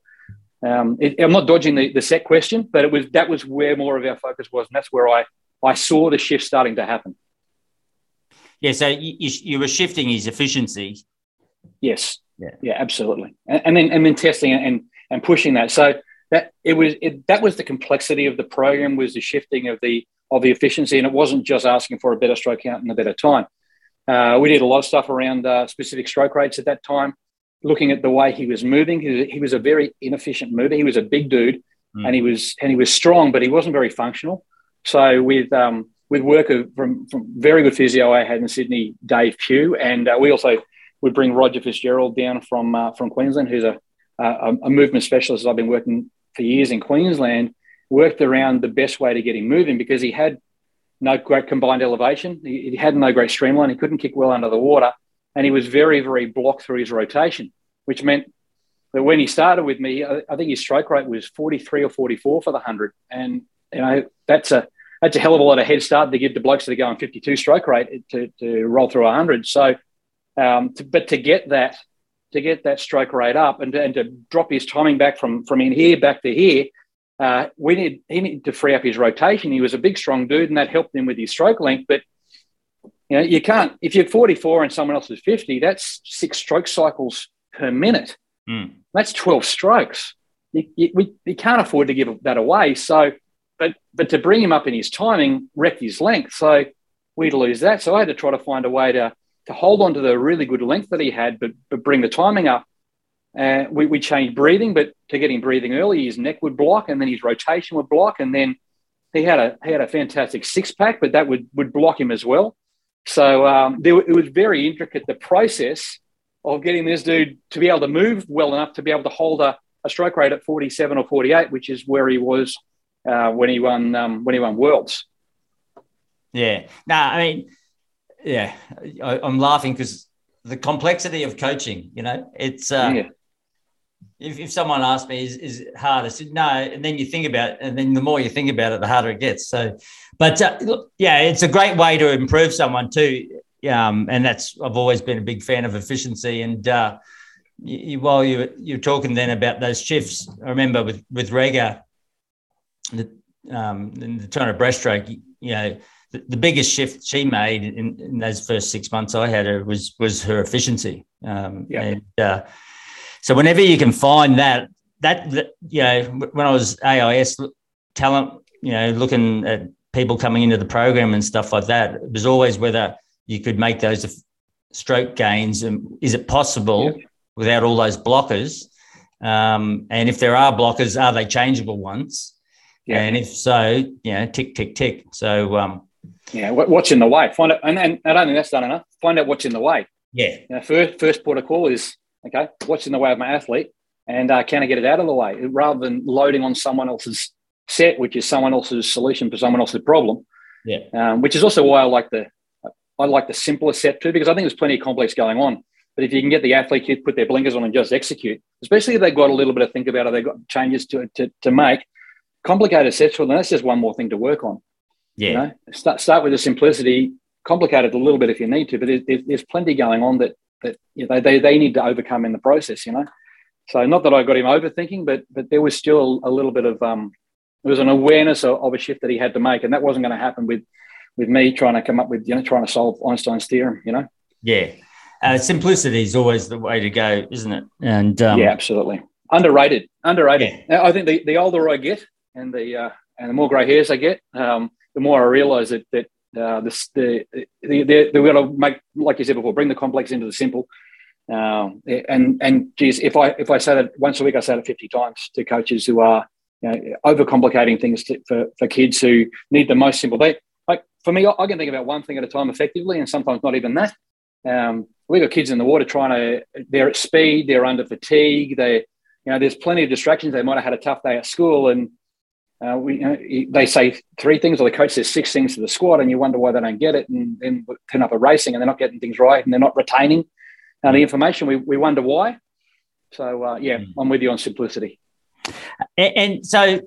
[SPEAKER 7] um, it, I'm not dodging the, the set question, but it was that was where more of our focus was, and that's where I I saw the shift starting to happen.
[SPEAKER 6] Yeah, so you, you were shifting his efficiency.
[SPEAKER 7] Yes. Yeah. Yeah. Absolutely. And, and then and then testing and and pushing that. So that it was it, that was the complexity of the program was the shifting of the of the efficiency, and it wasn't just asking for a better stroke count and a better time. Uh, we did a lot of stuff around uh, specific stroke rates at that time, looking at the way he was moving. He, he was a very inefficient mover. He was a big dude, mm. and he was and he was strong, but he wasn't very functional. So with um, with work of, from, from very good physio I had in Sydney, Dave Pugh, and uh, we also would bring Roger Fitzgerald down from uh, from Queensland, who's a, a, a movement specialist. I've been working for years in Queensland. Worked around the best way to get him moving because he had no great combined elevation. He, he, had no great streamline. He couldn't kick well under the water. And he was very, very blocked through his rotation, which meant that when he started with me, I, I think his stroke rate was 43 or 44 for the 100. And, you know, that's a, that's a hell of a lot of head start to give the blokes that are going 52 stroke rate to, to roll through 100. So, um, to, but to get that, to get that stroke rate up and to, and to drop his timing back from, from in here back to here, uh, we need he needed to free up his rotation. He was a big, strong dude, and that helped him with his stroke length. But you know, you can't if you're 44 and someone else is 50. That's six stroke cycles per minute.
[SPEAKER 6] Mm.
[SPEAKER 7] That's 12 strokes. You, you, we, you can't afford to give that away. So, but but to bring him up in his timing wrecked his length. So we'd lose that. So I had to try to find a way to to hold on to the really good length that he had, but but bring the timing up. Uh, we, we changed breathing, but to get him breathing early, his neck would block, and then his rotation would block, and then he had a he had a fantastic six pack, but that would would block him as well. So um, there, it was very intricate the process of getting this dude to be able to move well enough to be able to hold a, a stroke rate at 47 or 48, which is where he was uh, when he won um, when he won worlds.
[SPEAKER 6] Yeah, no, I mean, yeah, I, am laughing because the complexity of coaching. You know, it's uh, yeah if, if someone asked me, is, is it hard? I said, no. And then you think about it, and then the more you think about it, the harder it gets. So, but uh, look, yeah, it's a great way to improve someone too. Um, and that's, I've always been a big fan of efficiency. And uh, you, while you, you're talking then about those shifts, I remember with, with Rega, the, um, in the 200 breaststroke, you know, the, the biggest shift she made in, in, those first six months I had her was, was her efficiency. Um, yeah. And, uh, so whenever you can find that, that, that you know, when I was AIS talent, you know, looking at people coming into the program and stuff like that, it was always whether you could make those stroke gains and is it possible yeah. without all those blockers? Um, and if there are blockers, are they changeable ones? Yeah. And if so, you know, tick, tick, tick. So, um,
[SPEAKER 7] yeah, what's in the way? Find it, and, and I don't think that's done enough. Find out what's in the way.
[SPEAKER 6] Yeah.
[SPEAKER 7] You know, first, first port of call is Okay, what's in the way of my athlete, and uh, can I get it out of the way rather than loading on someone else's set, which is someone else's solution for someone else's problem.
[SPEAKER 6] Yeah,
[SPEAKER 7] um, which is also why I like the I like the simpler set too, because I think there's plenty of complex going on. But if you can get the athlete to put their blinkers on and just execute, especially if they've got a little bit of think about it, they've got changes to, to, to make, complicated sets for them, that's just one more thing to work on.
[SPEAKER 6] Yeah.
[SPEAKER 7] You know? start, start with the simplicity, complicate it a little bit if you need to, but there's, there's plenty going on that that you know, they, they need to overcome in the process, you know. So not that I got him overthinking, but but there was still a little bit of um, there was an awareness of, of a shift that he had to make, and that wasn't going to happen with with me trying to come up with you know trying to solve Einstein's theorem, you know.
[SPEAKER 6] Yeah. uh, simplicity is always the way to go, isn't it? And um,
[SPEAKER 7] yeah, absolutely underrated. Underrated. Yeah. I think the, the older I get, and the uh, and the more grey hairs I get, um, the more I realise that that uh, this, the, the, the, they've got to make, like you said before, bring the complex into the simple. Um, and and geez, if I if I say that once a week, I say it fifty times to coaches who are you know, overcomplicating things to, for for kids who need the most simple. They like for me, I can think about one thing at a time effectively, and sometimes not even that. Um, we've got kids in the water trying to. They're at speed. They're under fatigue. They, you know, there's plenty of distractions. They might have had a tough day at school, and uh, we, you know, they say three things, or the coach says six things to the squad, and you wonder why they don't get it, and then turn up a racing, and they're not getting things right, and they're not retaining uh, the information. We, we wonder why. So uh, yeah, mm. I'm with you on simplicity.
[SPEAKER 6] And, and, so,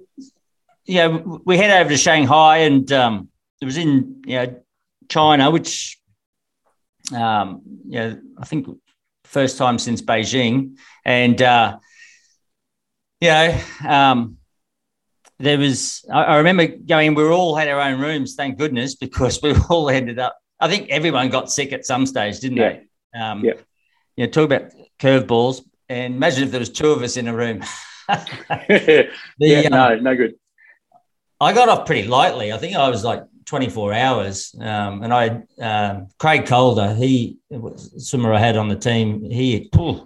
[SPEAKER 6] you know, we head over to Shanghai, and um, it was in you know China, which um, you know I think first time since Beijing, and uh, you know. Um, there was I, I remember going we all had our own rooms thank goodness because we all ended up i think everyone got sick at some stage didn't
[SPEAKER 7] yeah.
[SPEAKER 6] they um
[SPEAKER 7] yeah.
[SPEAKER 6] you know talk about curveballs and imagine if there was two of us in a room.
[SPEAKER 7] The, yeah, um, no no good.
[SPEAKER 6] I got off pretty lightly. I think i was like 24 hours um, and i uh, craig calder he was swimmer i had on the team he i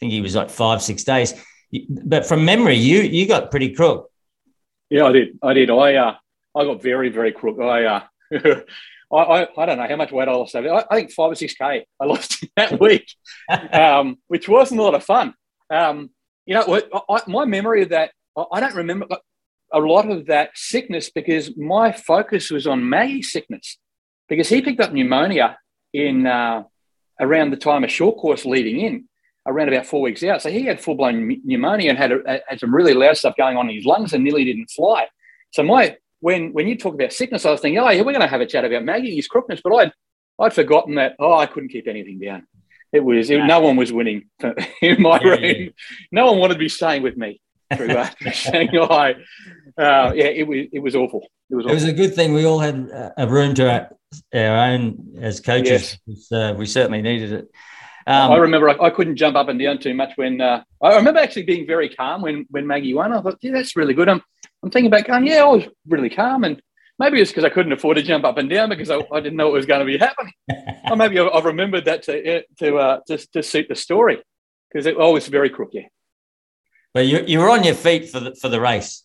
[SPEAKER 6] think he was like five six days. But from memory you you got pretty crook
[SPEAKER 7] yeah, I did. I did. I uh, I got very, very crook. I, uh, I, I, I, don't know how much weight I lost. I, I think five or six k I lost that week, um, which wasn't a lot of fun. Um, you know, I, my memory of that, I don't remember a lot of that sickness because my focus was on Maggie's sickness because he picked up pneumonia in uh, around the time of short course leading in around about four weeks out. So he had full blown pneumonia and had, a, had some really loud stuff going on in his lungs and nearly didn't fly. So my when when you talk about sickness, I was thinking, oh yeah, we're going to have a chat about Maggie's crookness, but I'd I'd forgotten that. Oh, I couldn't keep anything down. It was it, no one was winning in my room. No one wanted to be staying with me through uh, Shanghai. Uh, yeah, it was it was awful.
[SPEAKER 6] It was. Awful. It was a good thing we all had a room to our, our own as coaches. Yes. Uh, we certainly needed it.
[SPEAKER 7] Um, I remember I, I, couldn't jump up and down too much when uh, I remember actually being very calm when when Maggie won. I thought, yeah, that's really good. I'm I'm thinking about going, yeah, I was really calm, and maybe it's because I couldn't afford to jump up and down because I, I didn't know what was going to be happening. or maybe I, have remembered that to to uh, to, to suit the story because it was very crooked. yeah.
[SPEAKER 6] But you you were on your feet for the for the race.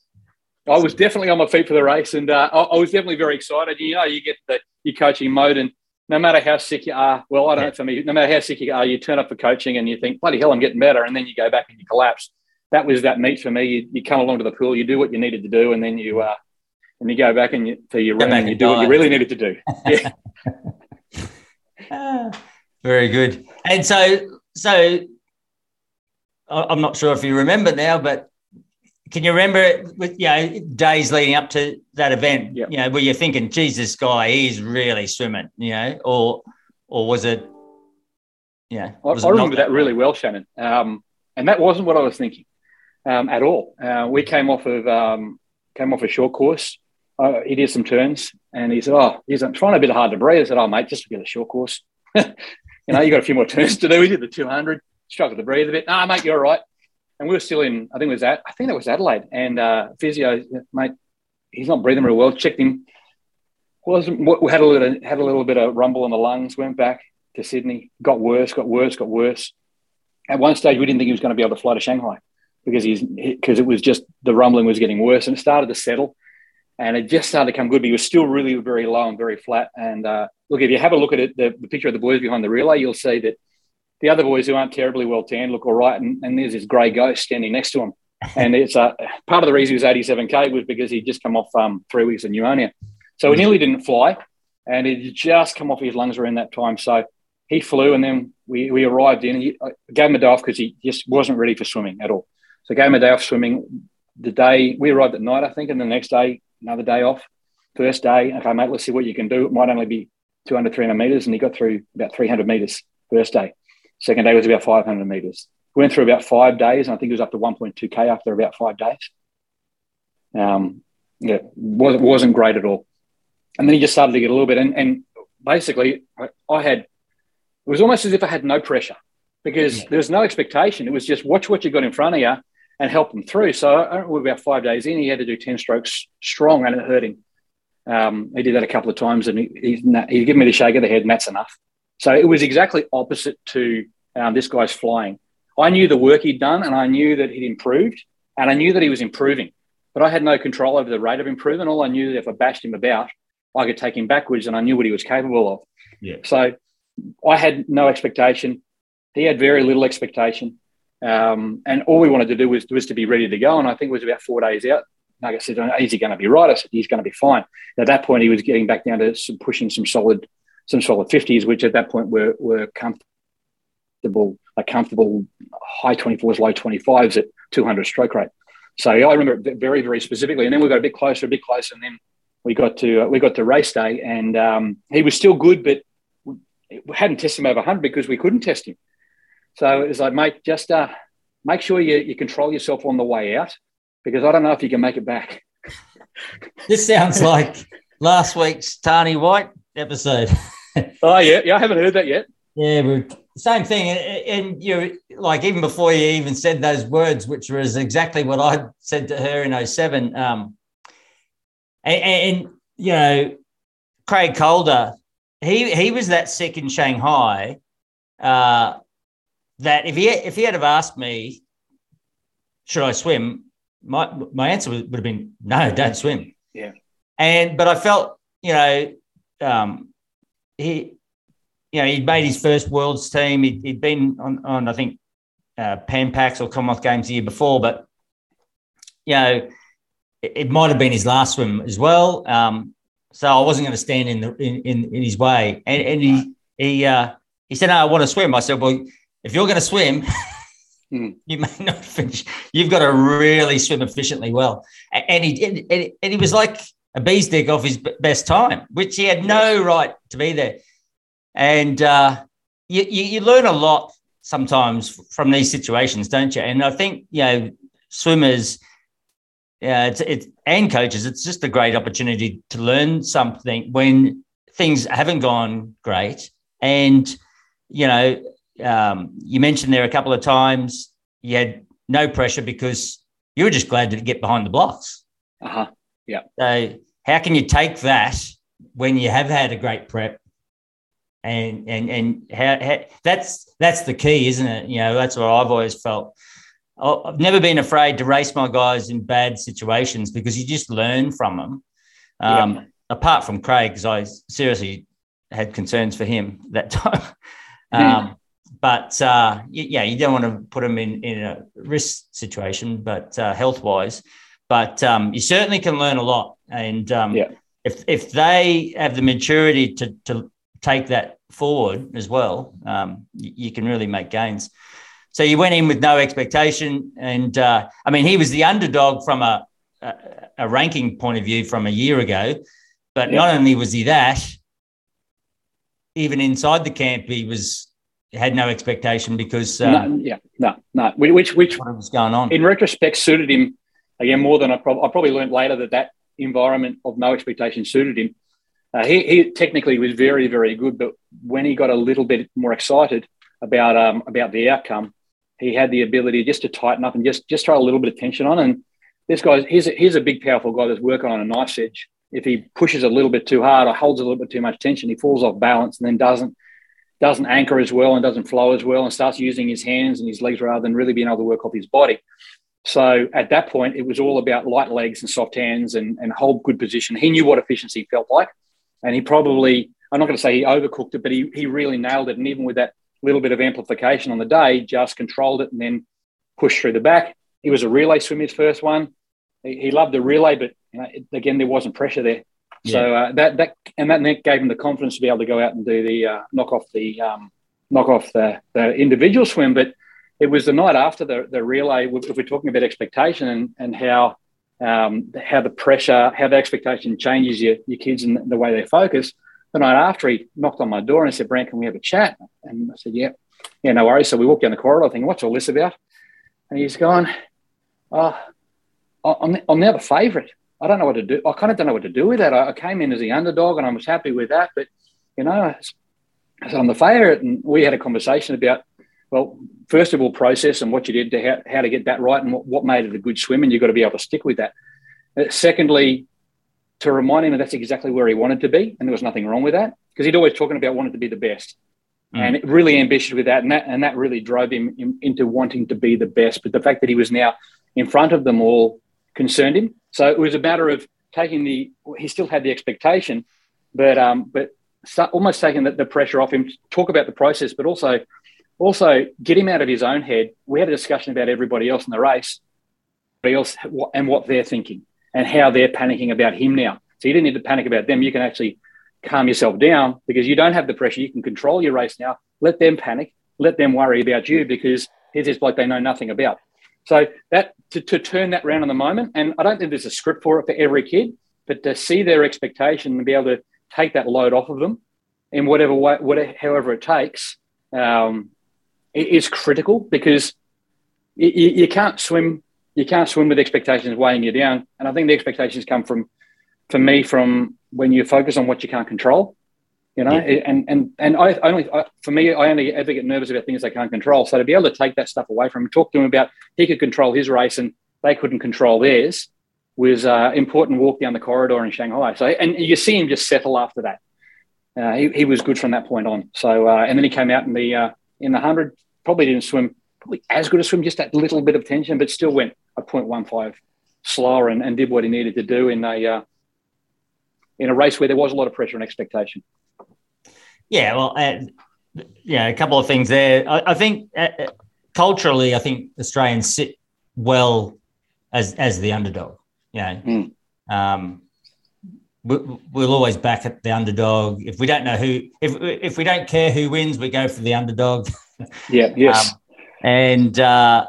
[SPEAKER 7] I was definitely on my feet for the race, and uh, I, I was definitely very excited. You know, you get the your coaching mode, and no matter how sick you are, well, I don't yeah. know for me, no matter how sick you are, you turn up for coaching and you think, bloody hell, I'm getting better. And then you go back and you collapse. That was that meet for me. You, you come along to the pool, you do what you needed to do, and then you uh, and you go back and you, to your room and you do what you really needed to do. Yeah.
[SPEAKER 6] very good. And so, so I'm not sure if you remember now, but can you remember with you know days leading up to that event?
[SPEAKER 7] Yep.
[SPEAKER 6] You know, were you thinking, "Geez, this guy is really swimming," you know, or or was it? Yeah,
[SPEAKER 7] was I, I remember that, that really well, Shannon. Um, and that wasn't what I was thinking um, at all. Uh, we came off of um, came off a short course. Uh, he did some turns, and he said, "Oh, he's trying a bit hard to breathe." I said, "Oh, mate, just get a short course. you know, you got a few more turns to do. We did the 200, struggled to breathe a bit. Nah, mate, you're all right." And we were still in. I think it was that. I think that was Adelaide. And uh, physio, mate, he's not breathing real well. Checked him. Wasn't had a little had a little bit of rumble in the lungs. Went back to Sydney. Got worse. Got worse. Got worse. At one stage, we didn't think he was going to be able to fly to Shanghai because he's because it was just the rumbling was getting worse and it started to settle. And it just started to come good, but he was still really very low and very flat. And uh, look, if you have a look at it, the, the picture of the boys behind the relay, you'll see that the other boys who aren't terribly well tanned look all right, and, and there's this grey ghost standing next to him. And it's uh, part of the reason he was 87k was because he'd just come off um, three weeks of pneumonia, so he nearly didn't fly, and he'd just come off his lungs around that time. So he flew, and then we, we arrived in. He, I gave him a day off because he just wasn't ready for swimming at all. So I gave him a day off swimming. The day we arrived at night, I think, and the next day another day off. First day, okay, mate, let's see what you can do. It might only be 200, 300 meters, and he got through about 300 meters first day. Second day was about 500 meters. We went through about five days, and I think it was up to 1.2k after about five days. Um, yeah, wasn't wasn't great at all. And then he just started to get a little bit, and, and basically, I, I had it was almost as if I had no pressure because there was no expectation. It was just watch what you got in front of you and help them through. So I don't know, about five days in, he had to do 10 strokes strong and it hurt him. Um, he did that a couple of times and he, he, he gave me the shake of the head and that's enough. So it was exactly opposite to um, this guy's flying. I knew the work he'd done and I knew that he'd improved and I knew that he was improving, but I had no control over the rate of improvement. All I knew that if I bashed him about, I could take him backwards and I knew what he was capable of.
[SPEAKER 8] Yeah.
[SPEAKER 7] So I had no expectation. He had very little expectation. Um, and all we wanted to do was, was to be ready to go. And I think it was about four days out. Nugget said, "Is he going to be right?" I said, "He's going to be fine." At that point, he was getting back down to some, pushing some solid, some solid fifties, which at that point were were comfortable, a comfortable high twenty fours, low twenty fives at two hundred stroke rate. So I remember it very, very specifically. And then we got a bit closer, a bit closer, and then we got to uh, we got to race day, and um, he was still good, but we hadn't tested him over hundred because we couldn't test him. So it was like, mate, just uh, make sure you, you control yourself on the way out because I don't know if you can make it back.
[SPEAKER 6] This sounds like last week's Tarnee White episode.
[SPEAKER 7] oh yeah, yeah, I haven't heard that yet.
[SPEAKER 6] Yeah, but same thing. And you like even before you even said those words, which was exactly what I said to her in 07. Um, and, and you know, Craig Calder, he he was that sick in Shanghai. Uh, that if he if he had have asked me, should I swim? My my answer would have been no, don't swim.
[SPEAKER 7] Yeah.
[SPEAKER 6] And but I felt you know um, he you know he'd made his first world's team. he had been on on I think uh, Pan Pacs or Commonwealth Games the year before, but you know it, it might have been his last swim as well. Um, so I wasn't going to stand in the in, in, in his way. And, and he he uh, he said, "No, I want to swim." I said, "Well." if you're going to swim,
[SPEAKER 7] mm.
[SPEAKER 6] you may not finish. You've got to really swim efficiently well. And he and, and he was like a bee's dick off his best time, which he had no right to be there. And uh, you, you, you learn a lot sometimes from these situations, don't you? And I think you know swimmers. Yeah, it's, it's and coaches. It's just a great opportunity to learn something when things haven't gone great, and you know um, you mentioned there a couple of times you had no pressure because you were just glad to get behind the blocks.
[SPEAKER 7] Uh huh. Yeah.
[SPEAKER 6] So how can you take that when you have had a great prep? And and and how, how that's that's the key, isn't it? You know, that's what I've always felt. I've never been afraid to race my guys in bad situations because you just learn from them. Um, yeah. Apart from Craig, because I seriously had concerns for him that time. Um, but uh, yeah, you don't want to put them in, in a risk situation, but uh, health wise. But um, you certainly can learn a lot. And um,
[SPEAKER 7] yeah.
[SPEAKER 6] if, if they have the maturity to, to take that forward as well, um, you, you, can really make gains. So you went in with no expectation. And uh, I mean, he was the underdog from a, a, a, ranking point of view from a year ago. But yeah. not only was he that, even inside the camp, he was had no expectation because uh,
[SPEAKER 7] no, yeah, no, no. Which which
[SPEAKER 6] what was going on
[SPEAKER 7] in retrospect suited him again more than I, I probably learned later that that environment of no expectation suited him. Uh, he, he technically was very very good, but when he got a little bit more excited about um, about the outcome, he had the ability just to tighten up and just just throw a little bit of tension on. And this guy, he's a, he's a big powerful guy that's working on a nice edge. If he pushes a little bit too hard or holds a little bit too much tension, he falls off balance and then doesn't doesn't anchor as well and doesn't flow as well and starts using his hands and his legs rather than really being able to work off his body. So at that point, it was all about light legs and soft hands and, and hold good position. He knew what efficiency felt like. And he probably, I'm not going to say he overcooked it, but he, he really nailed it. And even with that little bit of amplification on the day, just controlled it and then pushed through the back. He was a relay swim, his first one. He, he loved the relay, but you know, again, there wasn't pressure there. So uh, that that and that gave him the confidence to be able to go out and do the uh, knock off the um, knock off the, the individual swim. But it was the night after the the relay. If we're talking about expectation and and how um, how the pressure, how the expectation changes your your kids and the way they focus. The night after, he knocked on my door and said, "Brant, can we have a chat?" And I said, "Yeah, yeah, no worries." So we walked down the corridor, thinking, "What's all this about?" And he's gone, "Oh, I'm, I'm now the favourite." I don't know what to do. I kind of don't know what to do with that. I, I came in as the underdog and I was happy with that. But, you know, I said, I'm the favourite, and we had a conversation about, well, first of all, process and what you did to how, how to get that right and what, what made it a good swim, and you've got to be able to stick with that. Uh, secondly, to remind him that that's exactly where he wanted to be, and there was nothing wrong with that because he'd always talking about wanting to be the best, mm. and really ambitious with that, and that and that really drove him in, into wanting to be the best. But the fact that he was now in front of them all concerned him. So it was a matter of taking the. He still had the expectation, but um, but almost taking the, the pressure off him. Talk about the process, but also also get him out of his own head. We had a discussion about everybody else in the race, else and what they're thinking and how they're panicking about him now. So you didn't need to panic about them. You can actually calm yourself down because you don't have the pressure. You can control your race now. Let them panic. Let them worry about you because here's this bloke they know nothing about. So that to, to turn that round in the moment, and I don't think there's a script for it for every kid, but to see their expectation and be able to take that load off of them in whatever way, whatever, however it takes, um, is critical because you, you, can't swim. You can't swim with expectations weighing you down. And I think the expectations come from, for me, from when you focus on what you can't control. You know, yeah. and and and I only I, for me, I only ever get nervous about things I can't control. So to be able to take that stuff away from him, talk to him about he could control his race and they couldn't control theirs, was uh, important walk down the corridor in Shanghai. So and you see him just settle after that. Uh, he, he was good from that point on. So uh, and then he came out in the uh, in the hundred, probably didn't swim probably as good a swim, just that little bit of tension, but still went a 0.15 slower and, and did what he needed to do in a uh, in a race where there was a lot of pressure and expectation.
[SPEAKER 6] Yeah, well, uh, yeah, a couple of things there. I, I think uh, uh, culturally, I think Australians sit well as as the underdog. Yeah, mm. um, we'll always back at the underdog. If we don't know who, if if we don't care who wins, we go for the underdog.
[SPEAKER 7] Yeah. Yes. Um,
[SPEAKER 6] and uh,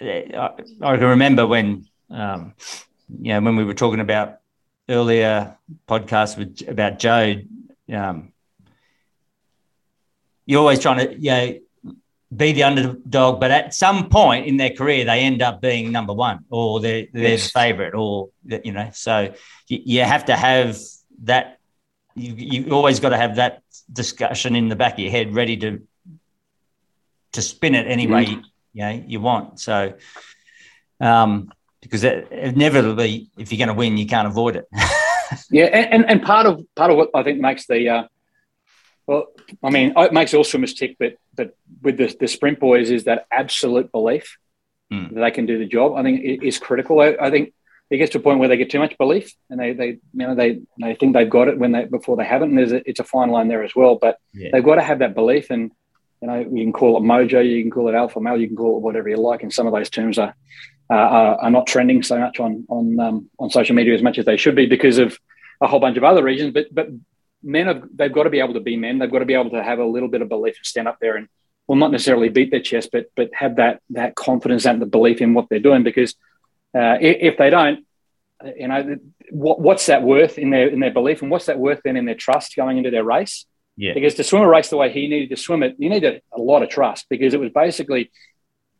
[SPEAKER 6] I, I, can remember when, um, you know, when we were talking about earlier podcasts with about Joe. Um, you're always trying to, you know, be the underdog, but at some point in their career, they end up being number one or they're, they're yes. the favorite or, you know, so you, you have to have that. You, you always got to have that discussion in the back of your head ready to to spin it any way mm. you know you want. So, um, because it, inevitably, if you're going to win, you can't avoid it.
[SPEAKER 7] yeah, and, and part of part of what I think makes the uh, well, I mean, it makes also a mistake, but but with the, the sprint boys is that absolute belief mm. that they can do the job. I think is critical. I, I, think it gets to a point where they get too much belief and they they you know they they think they've got it when they before they haven't. And there's a, it's a fine line there as well. But yeah. they've got to have that belief, and you know you can call it mojo, you can call it alpha male, you can call it whatever you like. And some of those terms are uh, are, are, not trending so much on on um, on social media as much as they should be because of a whole bunch of other reasons. But but men have they've got to be able to be men. They've got to be able to have a little bit of belief and stand up there and well, not necessarily beat their chest, but but have that that confidence and the belief in what they're doing. Because uh, if, they don't, uh, you know, what, what's that worth in their in their belief, and what's that worth then in their trust going into their race?
[SPEAKER 6] Yeah.
[SPEAKER 7] Because to swim a race the way he needed to swim it, you needed a lot of trust because it was basically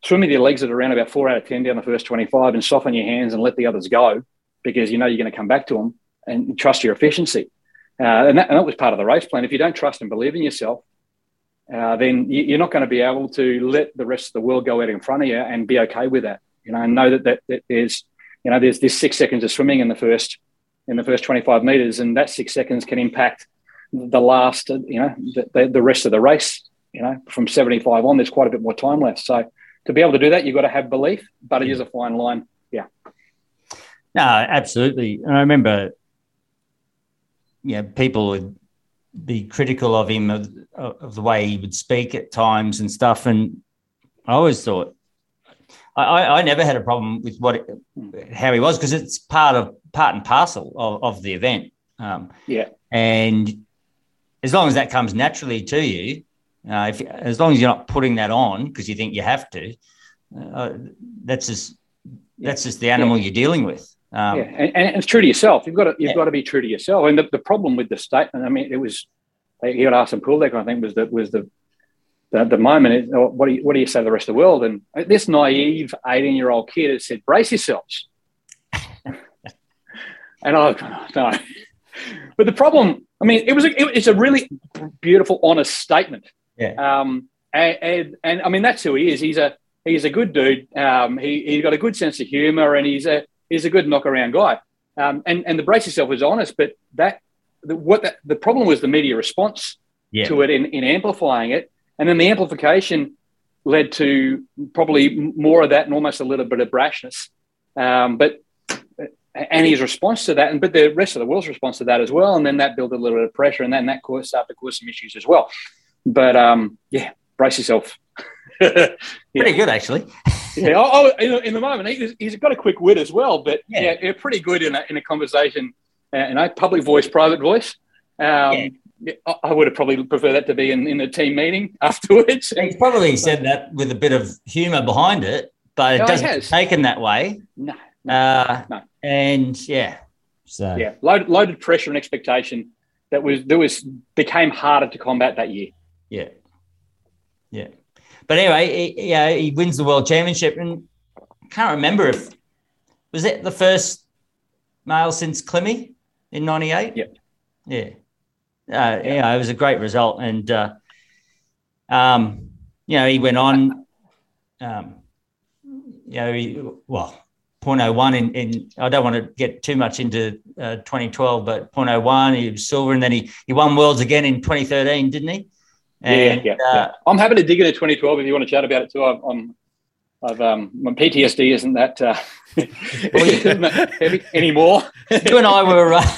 [SPEAKER 7] swimming your legs at around about four out of ten down the first twenty five and soften your hands and let the others go because you know you're going to come back to them and trust your efficiency. Uh, and, that, and, that, was part of the race plan. If you don't trust and believe in yourself, uh, then you, are not going to be able to let the rest of the world go out in front of you and be okay with that. You know, and know that, that, that there's, you know, there's this six seconds of swimming in the first in the first 25 meters, and that six seconds can impact the last, you know, the, the rest of the race. You know, from 75 on, there's quite a bit more time left. So to be able to do that, you've got to have belief, but it is a fine line. Yeah.
[SPEAKER 6] No, absolutely. And I remember you know, people would be critical of him of, of the way he would speak at times and stuff. And I always thought I, I never had a problem with what how he was because it's part of part and parcel of, of the event. Um,
[SPEAKER 7] yeah,
[SPEAKER 6] and as long as that comes naturally to you, uh, if as long as you're not putting that on because you think you have to, uh, that's just that's just the animal yeah. you're dealing with.
[SPEAKER 7] Um, yeah, and, and, it's true to yourself. You've got to you've yeah. got to be true to yourself. And the, the problem with the statement, I mean, it was he got asked some cool I think, was that was the the, the moment. Is, oh, what do you what do you say to the rest of the world? And this naive eighteen year old kid had said, "Brace yourselves." and I no. but the problem, I mean, it was a, it, it's a really beautiful, honest statement.
[SPEAKER 6] Yeah.
[SPEAKER 7] Um, and, and, and I mean, that's who he is. He's a he's a good dude. Um, he he's got a good sense of humour, and he's a he's a good knock around guy. Um, and and the brace yourself was honest, but that the, what that, the problem was the media response
[SPEAKER 6] Yeah.
[SPEAKER 7] to it in, in amplifying it, and then the amplification led to probably more of that and almost a little bit of brashness. Um, but and his response to that, and but the rest of the world's response to that as well, and then that built a little bit of pressure, and then that caused started to cause some issues as well. But um, yeah, brace yourself.
[SPEAKER 6] Pretty good, actually.
[SPEAKER 7] Yeah, oh, oh, in, the- moment, he's, he's got a quick wit as well, but
[SPEAKER 6] Yeah.
[SPEAKER 7] yeah, yeah, pretty good in a, in a conversation, uh, you know, public voice, private voice. Um, yeah, I, would have probably preferred that to be in, in a team meeting afterwards.
[SPEAKER 6] He's probably said that with a bit of humour behind it, but it
[SPEAKER 7] Oh, he
[SPEAKER 6] doesn't
[SPEAKER 7] has.
[SPEAKER 6] taken that way.
[SPEAKER 7] No,
[SPEAKER 6] Uh,
[SPEAKER 7] No.
[SPEAKER 6] And yeah, so
[SPEAKER 7] yeah, loaded, loaded pressure and expectation that was that was became harder to combat that year.
[SPEAKER 6] Yeah. Yeah. But anyway, he, yeah, he wins the world championship and can't remember if was it the first male since Klimmy in 98?
[SPEAKER 7] Yep.
[SPEAKER 6] Yeah. Uh, yeah, it was a great result. And, uh, um, you know, he went on, um, you know, he, well, 0.01 in, in, I don't want to get too much into uh, 2012, but 0.01, he was silver and then he, he won worlds again in 2013, didn't he? And,
[SPEAKER 7] yeah, yeah,
[SPEAKER 6] uh,
[SPEAKER 7] yeah. I'm happy to dig into 2012 if you want to chat about it too. I'm, I'm I've um, my PTSD isn't that uh, heavy anymore.
[SPEAKER 6] you and I were uh,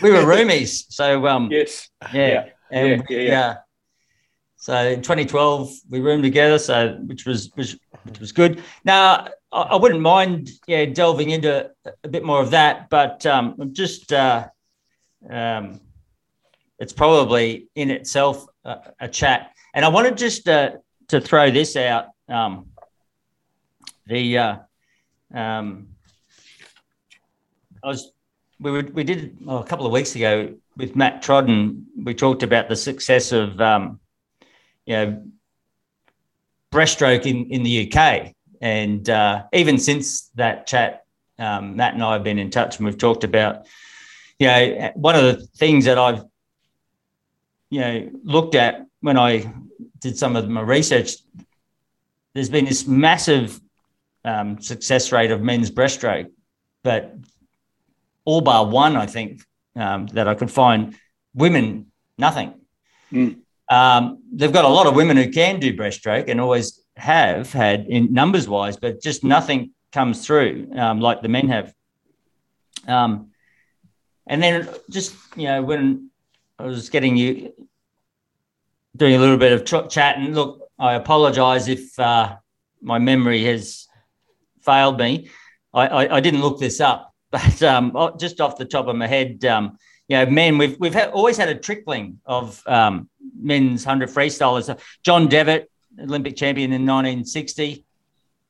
[SPEAKER 6] we were roomies, so um,
[SPEAKER 7] yes,
[SPEAKER 6] yeah,
[SPEAKER 7] yeah,
[SPEAKER 6] and
[SPEAKER 7] yeah,
[SPEAKER 6] we,
[SPEAKER 7] yeah, yeah.
[SPEAKER 6] uh, so in 2012 we roomed together, so which was which, which was good. Now I, I wouldn't mind yeah delving into a bit more of that, but um, I'm just uh, um, it's probably in itself a, chat, and I wanted just uh, to throw this out. Um, the uh, um, I was we we did oh, a couple of weeks ago with Matt Trodden. We talked about the success of um, you know breaststroke in in the UK, and uh, even since that chat, um, Matt and I have been in touch, and we've talked about you know one of the things that I've you know looked at when I did some of my research. There's been this massive um, success rate of men's breaststroke, but all bar one, I think, um, that I could find women, nothing.
[SPEAKER 7] Mm.
[SPEAKER 6] Um, they've got a lot of women who can do breaststroke and always have had in numbers wise, but just nothing comes through um, like the men have. Um, and then just, you know, when I was getting you doing a little bit of ch- chat, and look, I apologize if uh, my memory has failed me. I, I, I didn't look this up, but um, just off the top of my head, um, you know, men, we've we've had, always had a trickling of um, men's hundred freestylers. John Devitt, Olympic champion in 1960,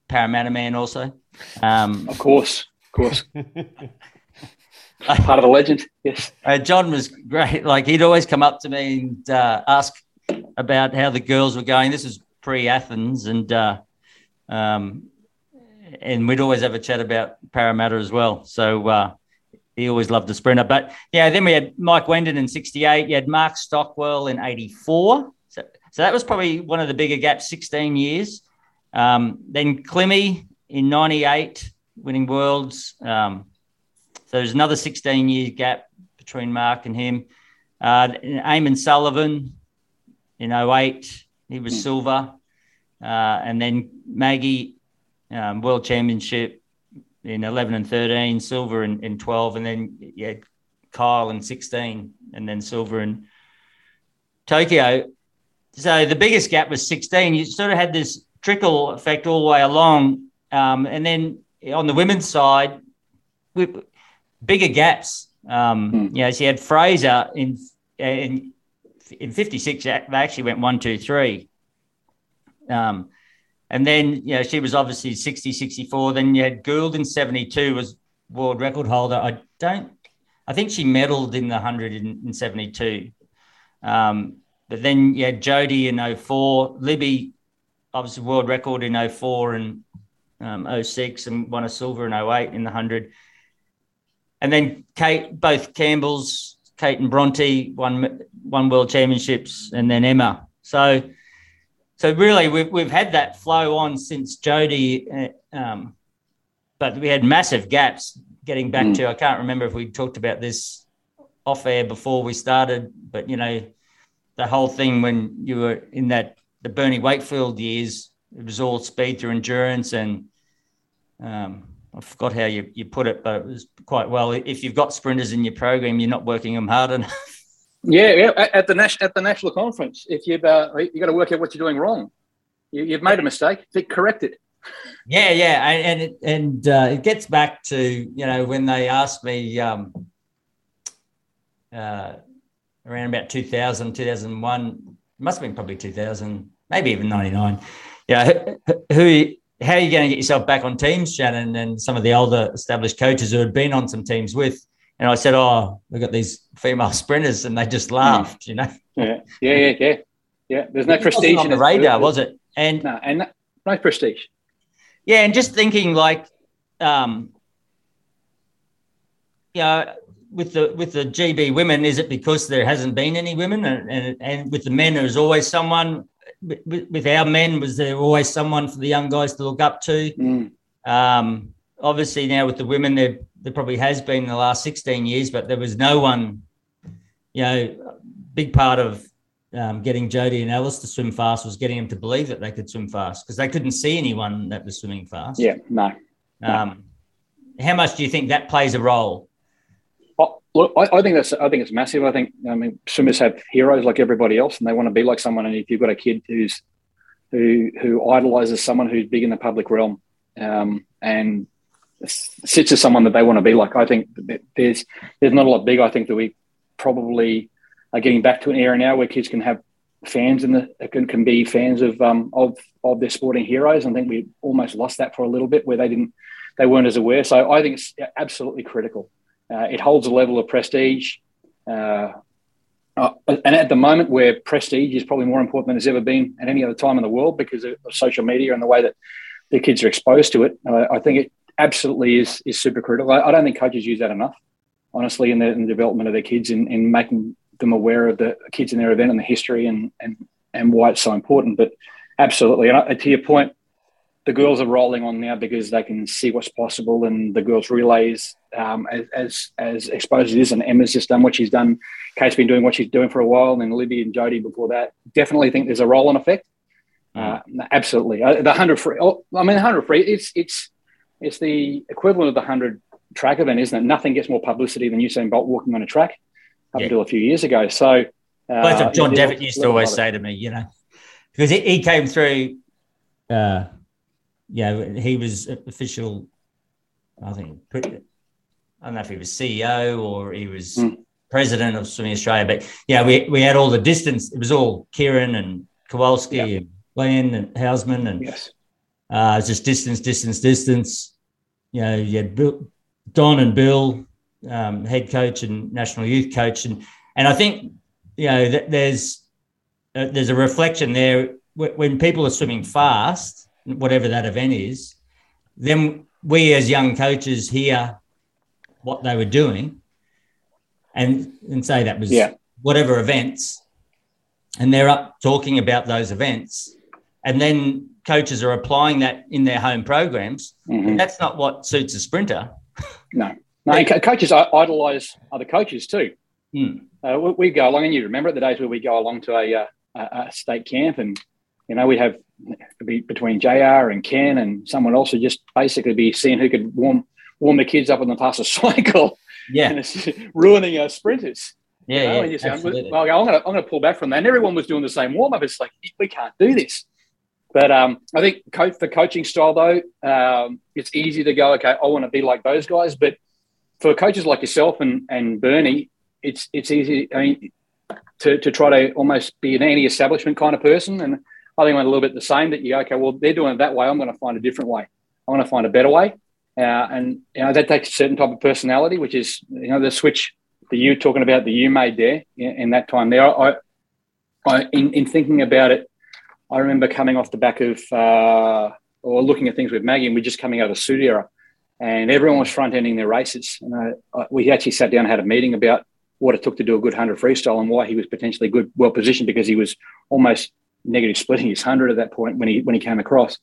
[SPEAKER 6] Parramatta man also. Um,
[SPEAKER 7] Of course, of course. Part of the legend. Yes.
[SPEAKER 6] uh, John was great. Like he'd always come up to me and uh, ask about how the girls were going. This was pre Athens, and uh, um, and we'd always have a chat about Parramatta as well. So uh, he always loved the sprinter. But yeah, then we had Mike Wenden in '68. You had Mark Stockwell in '84. So, so that was probably one of the bigger gaps, 16 years. Um, then Klimmy in '98, winning worlds. Um, so there's another 16 year gap between Mark and him. Uh, Eamon Sullivan in 08, he was silver. Uh, and then Maggie, um, world championship in 11 and 13, silver in, in 12. And then yeah, Kyle in 16, and then silver in Tokyo. So the biggest gap was 16. You sort of had this trickle effect all the way along. Um, and then on the women's side, we, bigger gaps. Um,
[SPEAKER 7] Hmm.
[SPEAKER 6] You know, she had Fraser in in in '56. They actually went one, two, three. Um, and then you know she was obviously 60, 64. Then you had Gould in '72 was world record holder. I don't. I think she medaled in the hundred in, in '72. Um, but then you had Jodie in 04, Libby, obviously world record in 04 and um, 06 and won a silver in 08 in the 100. And then Kate, both Campbell's Kate and Bronte won won world championships, and then Emma. So, so really, we've we've had that flow on since Jodie, uh, um, but we had massive gaps getting back
[SPEAKER 7] Mm.
[SPEAKER 6] to. I can't remember if we talked about this off air before we started, but you know, the whole thing when you were in that the Bernie Wakefield years, it was all speed through endurance and. Um, I forgot how you, you put it, but it was quite well. If you've got sprinters in your program, you're not working them hard enough.
[SPEAKER 7] Yeah, yeah. At at the national at the national conference, if you've uh, you got to work out what you're doing wrong. You, you've made a mistake. Correct it.
[SPEAKER 6] Yeah, yeah, and and it, and uh, it gets back to you know when they asked me um, uh, around about 2000, 2001, must have been probably 2000, maybe even 99. Yeah, who, who how are you going to get yourself back on teams, Shannon, and some of the older established coaches who had been on some teams with? And I said, oh, we've got these female sprinters, and they just laughed, you know.
[SPEAKER 7] Yeah, yeah, yeah, yeah. Yeah, there's no
[SPEAKER 6] It wasn't
[SPEAKER 7] prestige
[SPEAKER 6] on
[SPEAKER 7] in
[SPEAKER 6] the radar, was it? And
[SPEAKER 7] No, and no, no prestige.
[SPEAKER 6] Yeah, and just thinking like, um, you know, with the with the GB women, is it because there hasn't been any women, and and, and with the men, there's always someone. With, with our men, was there always someone for the young guys to look up to?
[SPEAKER 7] Mm.
[SPEAKER 6] Um, obviously, now with the women, there there probably has been in the last 16 years, but there was no one. You know, big part of um, getting Jodie and Alice to swim fast was getting them to believe that they could swim fast because they couldn't see anyone that was swimming fast.
[SPEAKER 7] Yeah, no.
[SPEAKER 6] Um, how much do you think that plays a role?
[SPEAKER 7] Look, I, I think that's I think it's massive. I think I mean swimmers have heroes like everybody else, and they want to be like someone. And if you've got a kid who's who who idolizes someone who's big in the public realm, um, and sits as someone that they want to be like, I think there's there's not a lot big. I think that we probably are getting back to an era now where kids can have fans the can, can be fans of um, of of their sporting heroes. I think we almost lost that for a little bit where they didn't they weren't as aware. So I think it's absolutely critical. Uh, it holds a level of prestige. Uh, uh, and at the moment, where prestige is probably more important than it's ever been at any other time in the world because of, social media and the way that the kids are exposed to it, I think it absolutely is is super critical. I, I don't think coaches use that enough, honestly, in the, in the development of their kids in, in making them aware of the kids in their event and the history and and and why it's so important. But absolutely, and I, to your point, the girls are rolling on now because they can see what's possible, and the girls relays um, as, as as exposed as it is. And Emma's just done what she's done. Kate's been doing what she's doing for a while, and then Libby and Jodie before that. Definitely think there's a roll on effect. Uh, absolutely, uh, the hundred free. Oh, I mean, the hundred free. It's it's it's the equivalent of the hundred track event, isn't it? Nothing gets more publicity than Usain Bolt walking on a track up
[SPEAKER 6] Yeah.
[SPEAKER 7] until a few years ago. So uh,
[SPEAKER 6] what John
[SPEAKER 7] yeah,
[SPEAKER 6] Devitt used to always say to me, you know, because he, he came through, uh, yeah, he was official, I think, I don't know if he was CEO or he was
[SPEAKER 7] Mm.
[SPEAKER 6] president of Swimming Australia, but yeah, we, we had all the distance. It was all Kieran and Kowalski
[SPEAKER 7] Yeah.
[SPEAKER 6] and Glen Housman and
[SPEAKER 7] Yes.
[SPEAKER 6] uh, it's just distance, distance, distance. You know, you had Bill, Don and Bill, um, head coach and national youth coach, and and I think you know th- there's uh, there's a reflection there when people are swimming fast, whatever that event is. Then we as young coaches hear what they were doing, and and say that was
[SPEAKER 7] Yeah.
[SPEAKER 6] whatever events, and they're up talking about those events, and then coaches are applying that in their home programs.
[SPEAKER 7] Mhm.
[SPEAKER 6] That's not what suits a sprinter.
[SPEAKER 7] No, no. and co- coaches idolise other coaches too.
[SPEAKER 6] Hmm.
[SPEAKER 7] Uh, we, we go along, and you remember the days where we go along to a, uh, a, a state camp, and you know we have be between Jr. and Ken and someone else who just basically be seeing who could warm warm the kids up on the fastest cycle,
[SPEAKER 6] Yeah,
[SPEAKER 7] and it's ruining our sprinters.
[SPEAKER 6] yeah,
[SPEAKER 7] you know,
[SPEAKER 6] yeah.
[SPEAKER 7] and you say,
[SPEAKER 6] absolutely.
[SPEAKER 7] well, I'm going to I'm to pull back from that. And everyone was doing the same warm up. It's like we can't do this. But um, I think coach the coaching style though, um, it's easy to go. Okay, I want to be like those guys. But for coaches like yourself and and Bernie, it's it's easy. I mean, to to try to almost be an anti-establishment kind of person. And I think I'm a little bit the same. That you go, okay, well they're doing it that way. I'm going to find a different way. I want to find a better way. Uh, and you know that takes a certain type of personality, which is you know the switch that you talking about that you made there in, in that time there. I, I in, in thinking about it, I remember coming off the back of uh, or looking at things with Maggie, and we're just coming out of the studio, and everyone was front ending their races. And I, I, we actually sat down and had a meeting about what it took to do a good 100 freestyle and why he was potentially good, well positioned because he was almost negative splitting his 100 at that point when he when he came across.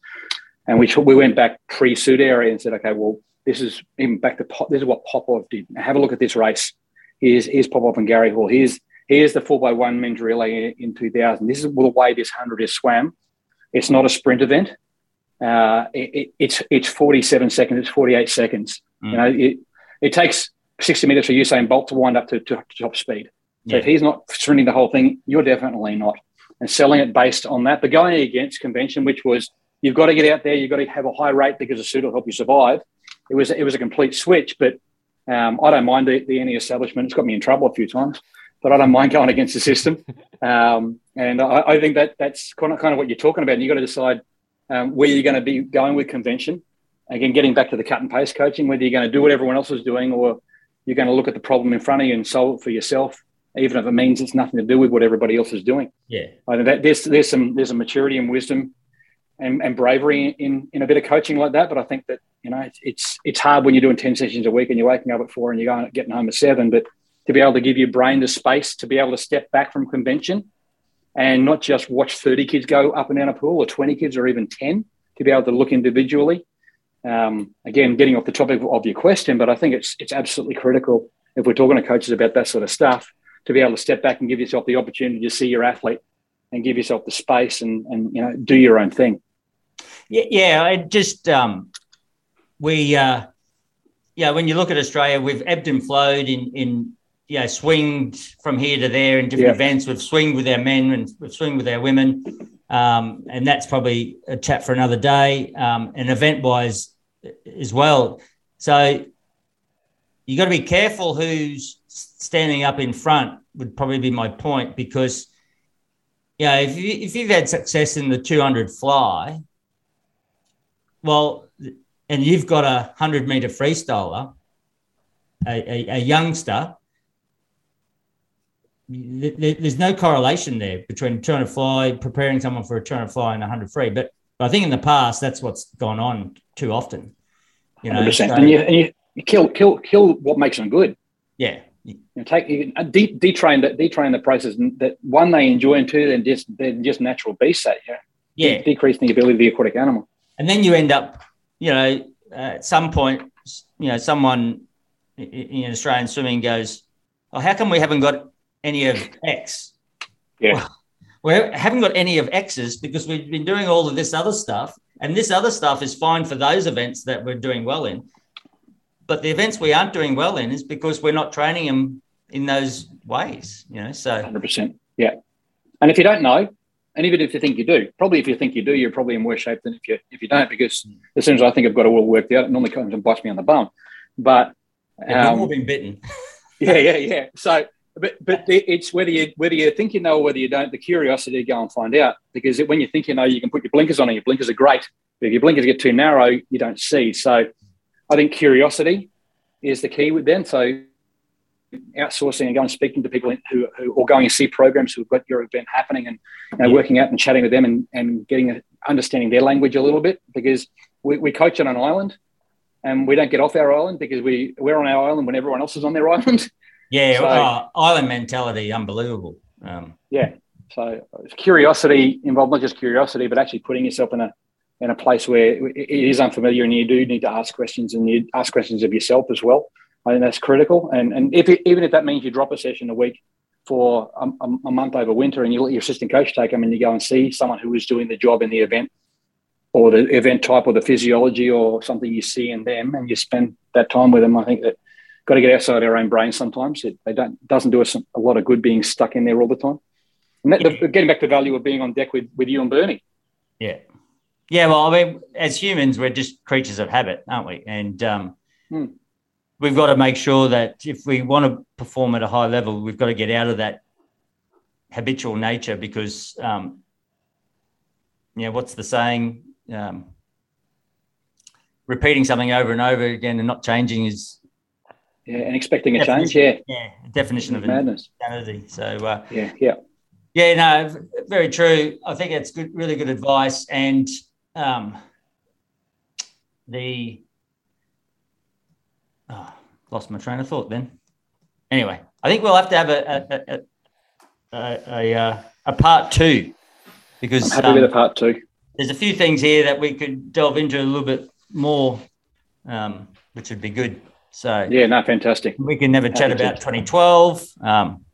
[SPEAKER 7] And we we went back pre suit area and said, okay, well, this is even back to Pop, this is what Popov did. Now have a look at this race. Here's here's Popov and Gary Hall. Here's here's the four by one men's relay in 2000. This is the way this 100 is swam. It's not a sprint event. Uh, it, it, it's it's 47 seconds. It's 48 seconds. Mm. You know, it, it takes 60 minutes for Usain Bolt to wind up to, to, to top speed. So yeah. if he's not sprinting the whole thing, you're definitely not. And selling it based on that, but going against convention, which was you've got to get out there, you've got to have a high rate because the suit will help you survive. It was it was a complete switch, but um, I don't mind the, the any establishment. It's got me in trouble a few times, but I don't mind going against the system. Um, and I, I, think that that's kind of kind of what you're talking about. And you've got to decide um, where you're going to be going with convention. Again, getting back to the cut and paste coaching, whether you're going to do what everyone else is doing or you're going to look at the problem in front of you and solve it for yourself, even if it means it's nothing to do with what everybody else is doing.
[SPEAKER 6] Yeah,
[SPEAKER 7] I think that there's there's some there's a maturity and wisdom and, and bravery in in a bit of coaching like that. But I think that you know it's, it's it's hard when you're doing ten sessions a week and you're waking up at four and you're going getting home at seven. But to be able to give your brain the space to be able to step back from convention and not just watch 30 kids go up and down a pool or 20 kids or even 10 to be able to look individually. Um, again, getting off the topic of your question, but I think it's it's absolutely critical if we're talking to coaches about that sort of stuff to be able to step back and give yourself the opportunity to see your athlete and give yourself the space and and you know do your own thing.
[SPEAKER 6] Yeah, yeah. I just um, we uh, yeah. When you look at Australia, we've ebbed and flowed in in you know swinged from here to there in different yeah. events. We've swinged with our men and we've swinged with our women. Um, and that's probably a chat for another day. Um, and event wise as well. So you got to be careful who's standing up in front. Would probably be my point because yeah, if you if you've had success in the 200 fly, well, and you've got a 100 meter freestyler, a, a, a youngster there's no correlation there between 200 fly, preparing someone for a 200 fly and 100 free. But, but I think in the past, that's what's gone on too often. You know,
[SPEAKER 7] so, and, you, and you, kill kill kill what makes them good.
[SPEAKER 6] Yeah,
[SPEAKER 7] you know, take you, de- detrain the detrain the process that one they enjoy and two then just they're just natural beasts that yeah
[SPEAKER 6] yeah
[SPEAKER 7] de- decreasing the ability of the aquatic animal.
[SPEAKER 6] And then you end up, you know, uh, at some point, you know, someone in Australian swimming goes, "Oh, how come we haven't got any of X.
[SPEAKER 7] Yeah.
[SPEAKER 6] Well, we haven't got any of X's because we've been doing all of this other stuff. And this other stuff is fine for those events that we're doing well in. But the events we aren't doing well in is because we're not training them in those ways, you know. So
[SPEAKER 7] 100%. Yeah. And if you don't know, and even if you think you do, probably if you think you do, you're probably in worse shape than if you if you don't, because as soon as I think I've got it all worked out, it normally comes and bites me on the bum. But
[SPEAKER 6] um, we've all been bitten.
[SPEAKER 7] yeah, yeah, yeah. So but but it's whether you whether you think you know or whether you don't. The curiosity to go and find out because when you think you know, you can put your blinkers on, and your blinkers are great. But if your blinkers get too narrow, you don't see. So I think curiosity is the key with them. So outsourcing and going speaking to people who, who or going to see programs who've got your event happening and you know, working out and chatting with them and, and getting a, understanding their language a little bit because we, we coach on an island and we don't get off our island because we we're on our island when everyone else is on their island.
[SPEAKER 6] Yeah, so, uh, island mentality, unbelievable. Um,
[SPEAKER 7] yeah, so curiosity involved, not just curiosity, but actually putting yourself in a in a place where it is unfamiliar, and you do need to ask questions, and you ask questions of yourself as well. I think that's critical. And and if it, even if that means you drop a session a week for a, a, month over winter, and you let your assistant coach take them, and you go and see someone who is doing the job in the event, or the event type, or the physiology, or something you see in them, and you spend that time with them, I think that got to get outside our own brain sometimes. It they don't doesn't do us a lot of good being stuck in there all the time. And that, the, getting back to the value of being on deck with with you and Bernie.
[SPEAKER 6] Yeah, yeah. Well, I mean, as humans, we're just creatures of habit, aren't we? And um, hmm. we've got to make sure that if we want to perform at a high level, we've got to get out of that habitual nature because, um, you know, what's the saying? Um, repeating something over and over again and not changing is
[SPEAKER 7] yeah, and expecting a change. Yeah,
[SPEAKER 6] yeah, definition of
[SPEAKER 7] madness.
[SPEAKER 6] Insanity. So uh,
[SPEAKER 7] yeah, yeah,
[SPEAKER 6] yeah. No, very true. I think it's good, really good advice. And um, the oh, lost my train of thought. Then anyway, I think we'll have to have a a a, a, a, uh, a part two because
[SPEAKER 7] I'm happy with
[SPEAKER 6] um,
[SPEAKER 7] a part two.
[SPEAKER 6] there's a few things here that we could delve into a little bit more, um, which would be good. So
[SPEAKER 7] Yeah, no, fantastic.
[SPEAKER 6] we can never chat about 2012, um,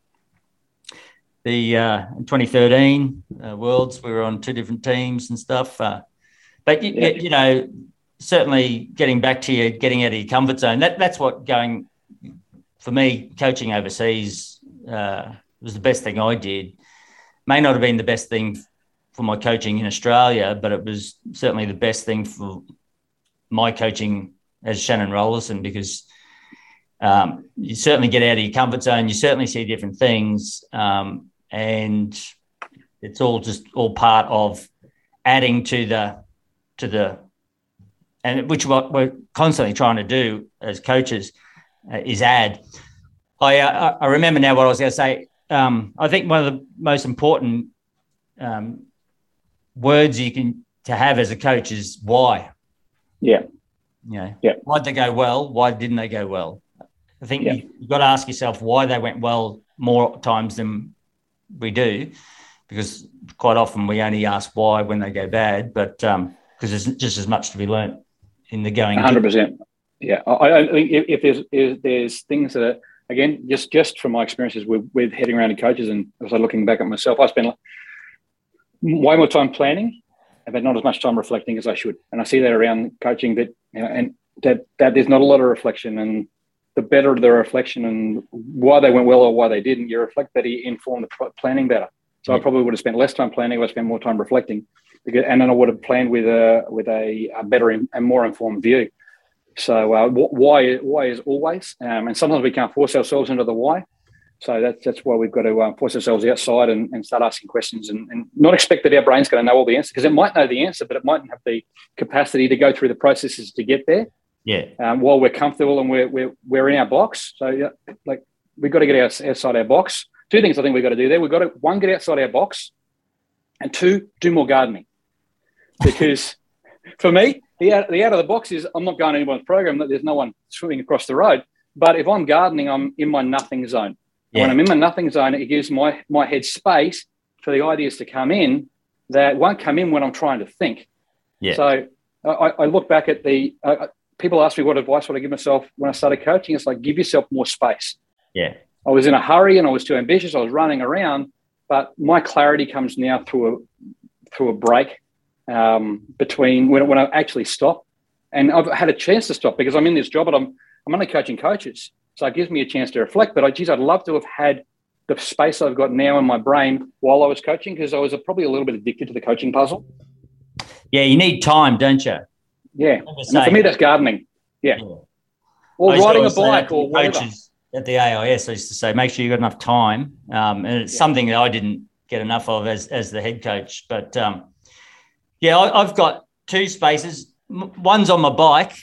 [SPEAKER 6] the uh, 2013 uh, Worlds. We were on two different teams and stuff. Uh, but you,
[SPEAKER 7] Yeah.
[SPEAKER 6] you know, certainly getting back to you, getting out of your comfort zone. That that's what going for me. Coaching overseas uh, was the best thing I did. May not have been the best thing for my coaching in Australia, but it was certainly the best thing for my coaching as Shannon Rollason because um, you certainly get out of your comfort zone. You certainly see different things, um, and it's all just all part of adding to the to the and which what we're constantly trying to do as coaches uh, is add. I uh, I remember now what I was going to say. Um, I think one of the most important um, words you can to have as a coach is why.
[SPEAKER 7] Yeah,
[SPEAKER 6] You know,
[SPEAKER 7] Yeah.
[SPEAKER 6] why'd they go well? Why didn't they go well? I think
[SPEAKER 7] Yeah.
[SPEAKER 6] you, you've got to ask yourself why they went well more times than we do, because quite often we only ask why when they go bad, but because there's just as much to be learned in the going.
[SPEAKER 7] hundred percent. Yeah, I, I think if, if there's if there's things that are, again, just just from my experiences with with heading around to coaches, and as I looking back at myself, I spend way more time planning, but not as much time reflecting as I should. And I see that around coaching that, you know, and that that there's not a lot of reflection. And the better the reflection and why they went well or why they didn't, you reflect better, you inform the planning better. So I probably would have spent less time planning, I would spent more time reflecting, because, and then I would have planned with a with a, a better and more informed view. So uh, why why is always, um, and sometimes we can't force ourselves into the why. So that's that's why we've got to uh, force ourselves outside and, and start asking questions and, and not expect that our brain's going to know all the answers because it might know the answer, but it mightn't have the capacity to go through the processes to get there.
[SPEAKER 6] Yeah,
[SPEAKER 7] Um, while we're comfortable and we're, we're we're in our box, so yeah, like we've got to get outside our box. Two things I think we've got to do there. We've got to one get outside our box, and two do more gardening because for me the out, the out of the box is I'm not going to anyone's program. that There's no one swimming across the road. But if I'm gardening, I'm in my nothing zone. And When I'm in my nothing zone, it gives my my head space for the ideas to come in that won't come in when I'm trying to think.
[SPEAKER 6] Yeah.
[SPEAKER 7] So I, I look back at the uh, people ask me what advice would I give myself when I started coaching. It's like give yourself more space.
[SPEAKER 6] yeah,
[SPEAKER 7] I was in a hurry and I was too ambitious. I was running around, but my clarity comes now through a through a break um, between when, when I actually stop, and I've had a chance to stop because I'm in this job, but I'm I'm only coaching coaches, so it gives me a chance to reflect. But I, geez, I'd love to have had the space I've got now in my brain while I was coaching because I was probably a little bit addicted to the coaching puzzle.
[SPEAKER 6] yeah. You need time, don't you?
[SPEAKER 7] Yeah, for me that's gardening. Yeah,
[SPEAKER 6] Yeah.
[SPEAKER 7] or riding a
[SPEAKER 6] always say that
[SPEAKER 7] bike or whatever.
[SPEAKER 6] coaches At the AIS, I used to say, make sure you got enough time, um, and it's something that I didn't get enough of as as the head coach. But um, yeah, I, I've got two spaces. One's on my bike,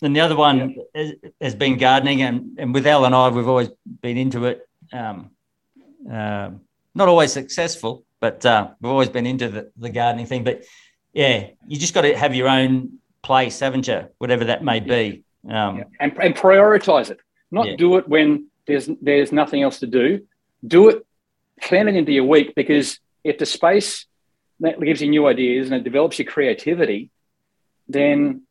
[SPEAKER 6] and the other one has, has been gardening. And and with Al and I, we've always been into it. Um, uh, not always successful, but uh, we've always been into the, the gardening thing. But yeah, you just got to have your own place, haven't you? Whatever that may be. Um,
[SPEAKER 7] Yeah. and, and prioritize it. Not
[SPEAKER 6] Yeah.
[SPEAKER 7] do it when there's there's nothing else to do. Do it, plan it into your week because if the space that gives you new ideas and it develops your creativity, then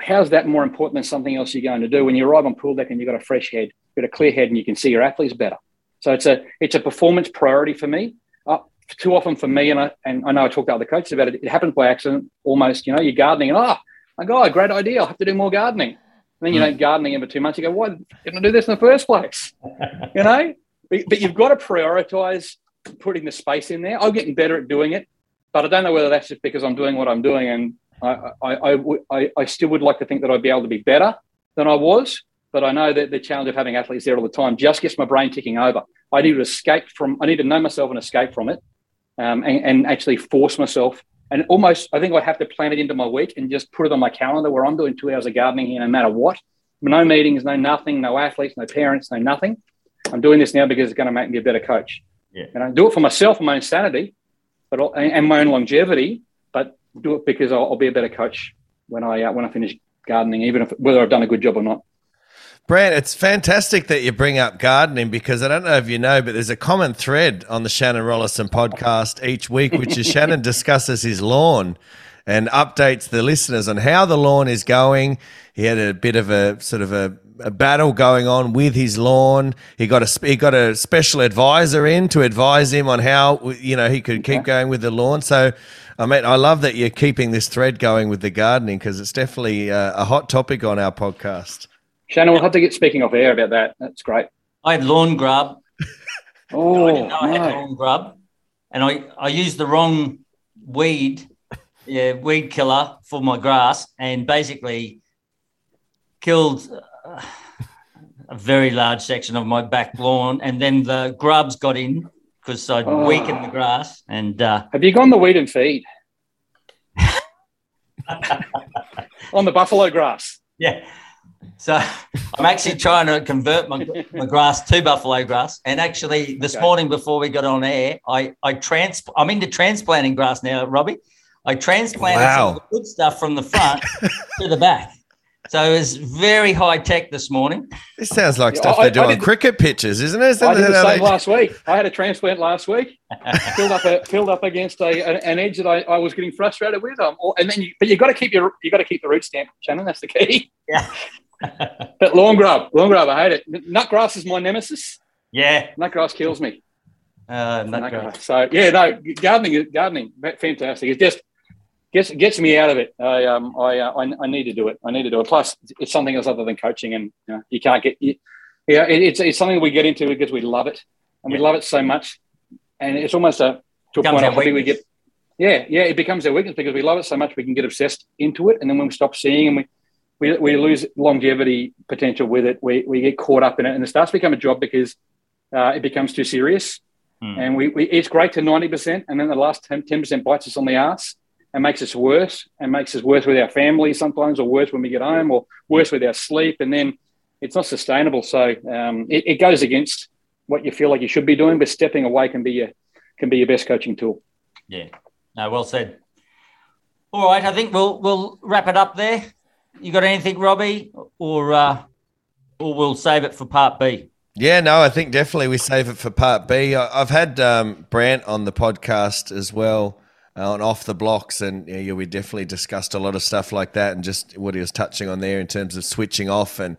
[SPEAKER 7] how's that more important than something else you're going to do? When you arrive on pool deck and you've got a fresh head, you've got a clear head, and you can see your athletes better. So it's a it's a performance priority for me. Uh, too often for me, and I and I know I talked to other coaches about it. It happens by accident, almost. You know, you're gardening and oh, I go, oh, great idea. I'll have to do more gardening. And then you don't gardening in for two months. You go, why didn't I do this in the first place? you know, but, but you've got to prioritize putting the space in there. I'm getting better at doing it, but I don't know whether that's just because I'm doing what I'm doing. And I, I, I, would- I, I still would like to think that I'd be able to be better than I was. But I know that the challenge of having athletes there all the time just gets my brain ticking over. I need to escape from, I need to know myself and escape from it um, and, and actually force myself. And almost, I think I have to plan it into my week and just put it on my calendar where I'm doing two hours of gardening here no matter what. No meetings, no nothing, no athletes, no parents, no nothing. I'm doing this now because it's going to make me a better coach.
[SPEAKER 6] Yeah.
[SPEAKER 7] And I do it for myself and my own sanity, but and and my own longevity. But do it because I'll, I'll be a better coach when I uh, when I finish gardening, even if whether I've done a good job or not.
[SPEAKER 5] Brant, it's fantastic that you bring up gardening because I don't know if you know, but there's a common thread on the Shannon Rollason podcast each week, which is Shannon discusses his lawn and updates the listeners on how the lawn is going. He had a bit of a sort of a, a battle going on with his lawn. He got a he got a special advisor in to advise him on how you know he could keep going with the lawn. So, I mean, I love that you're keeping this thread going with the gardening because it's definitely uh, a hot topic on our podcast.
[SPEAKER 7] Shannon, we'll have to get speaking off air about that. That's great.
[SPEAKER 6] I had lawn grub.
[SPEAKER 7] Oh,
[SPEAKER 6] I didn't know I had
[SPEAKER 7] no.
[SPEAKER 6] lawn grub, and I I used the wrong weed, yeah, weed killer for my grass, and basically killed uh, a very large section of my back lawn. And then the grubs got in because I'd
[SPEAKER 7] Oh.
[SPEAKER 6] weakened the grass, and uh,
[SPEAKER 7] Have you gone the weed and feed? On the buffalo grass.
[SPEAKER 6] yeah. So I'm actually trying to convert my, my grass to buffalo grass. And actually, this
[SPEAKER 7] Okay.
[SPEAKER 6] morning before we got on air, I I trans I'm into transplanting grass now, Robbie. I transplanted some of the good stuff from the front to the back. So it was very high tech this morning.
[SPEAKER 5] This sounds like
[SPEAKER 7] Yeah,
[SPEAKER 5] stuff
[SPEAKER 7] I-
[SPEAKER 5] they do
[SPEAKER 7] I
[SPEAKER 5] on
[SPEAKER 7] did-
[SPEAKER 5] cricket pitches, isn't it? Isn't
[SPEAKER 7] I did the same
[SPEAKER 5] they-
[SPEAKER 7] last week. I had a transplant last week. filled up a, filled up against a, an, an edge that I, I was getting frustrated with. Um, or- and then, you, but you got to keep your you got to keep the root stamp, Shannon. That's the key.
[SPEAKER 6] Yeah.
[SPEAKER 7] But lawn grub, lawn grub, I hate it. Nutgrass is my nemesis.
[SPEAKER 6] Yeah.
[SPEAKER 7] Nutgrass kills me.
[SPEAKER 6] Uh,
[SPEAKER 7] Nutgrass. So yeah, no, gardening, gardening, fantastic. It just gets gets me out of it. I um I, uh, I I need to do it. I need to do it. Plus, it's something else other than coaching, and you, know, you can't get. You, yeah, it, it's it's something we get into because we love it, and we love it so much, and it's almost a to a point. I we get. Yeah, yeah, it becomes our weakness because we love it so much we can get obsessed into it, and then when we stop seeing and we we, we lose longevity potential with it, we, we get caught up in it, and it starts to become a job because uh, it becomes too serious.
[SPEAKER 6] Hmm.
[SPEAKER 7] And we, we it's great to ninety percent, and then the last 10 percent bites us on the ass and makes us worse, and makes us worse with our family sometimes, or worse when we get home, or worse with our sleep, and then it's not sustainable. So um, it, it goes against what you feel like you should be doing, but stepping away can be your can be your best coaching tool.
[SPEAKER 6] Yeah. No, well said. All right, I think we'll we'll wrap it up there. You got anything, Robbie, or uh, or we'll save it for part B?
[SPEAKER 5] Yeah, no, I think definitely we save it for part B. I've had um, Brant on the podcast as well uh, on Off the Blocks, and yeah, we definitely discussed a lot of stuff like that and just what he was touching on there in terms of switching off and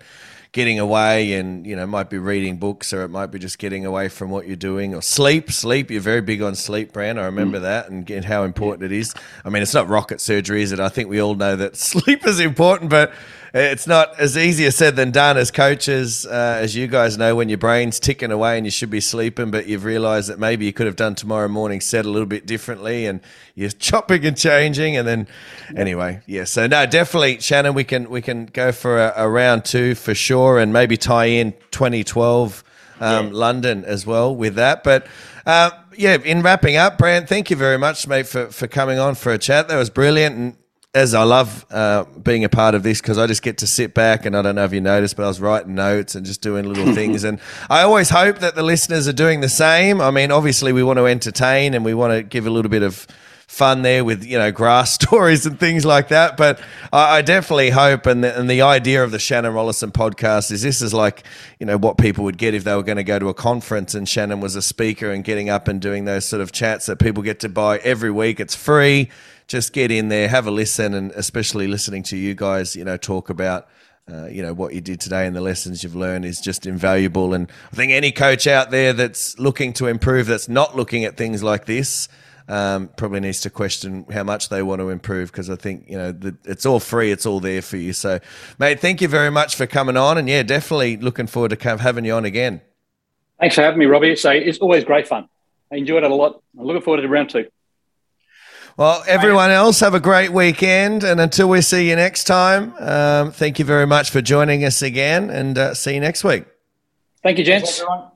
[SPEAKER 5] getting away and, you know, might be reading books or it might be just getting away from what you're doing or sleep. Sleep, you're very big on sleep, Brant. I remember mm. that and how important it is. I mean, it's not rocket surgery, is it? I think we all know that sleep is important, but it's not as easier said than done as coaches, uh, as you guys know, when your brain's ticking away and you should be sleeping, but you've realised that maybe you could have done tomorrow morning set a little bit differently, and you're chopping and changing, and then anyway, yeah. So no, definitely, Shannon, we can we can go for a, a round two for sure, and maybe tie in 2012 um, London as well with that, but. Uh, yeah, in wrapping up, Brant, thank you very much, mate, for, for coming on for a chat. That was brilliant. And as I love uh, being a part of this because I just get to sit back and I don't know if you noticed, but I was writing notes and just doing little things. And I always hope that the listeners are doing the same. I mean, obviously, we want to entertain and we want to give a little bit of fun there with you know grass stories and things like that. But I, I definitely hope, and the, and the idea of the Shannon Rollason podcast is this is like you know what people would get if they were going to go to a conference and Shannon was a speaker and getting up and doing those sort of chats that people get to buy every week. It's free. Just get in there, have a listen, and especially listening to you guys, you know, talk about. Uh, you know what you did today and the lessons you've learned is just invaluable and i think any coach out there that's looking to improve that's not looking at things like this um, probably needs to question how much they want to improve because I think you know the, it's all free, it's all there for you. So, mate, thank you very much for coming on, and yeah, definitely looking forward to having you on again.
[SPEAKER 7] Thanks for having me, Robbie. So it's always great fun. I enjoyed it a lot. I'm looking forward to round two.
[SPEAKER 5] Well, everyone else, have a great weekend, and until we see you next time, um, thank you very much for joining us again, and uh, see you next week.
[SPEAKER 7] Thank you, gents.
[SPEAKER 6] Everyone.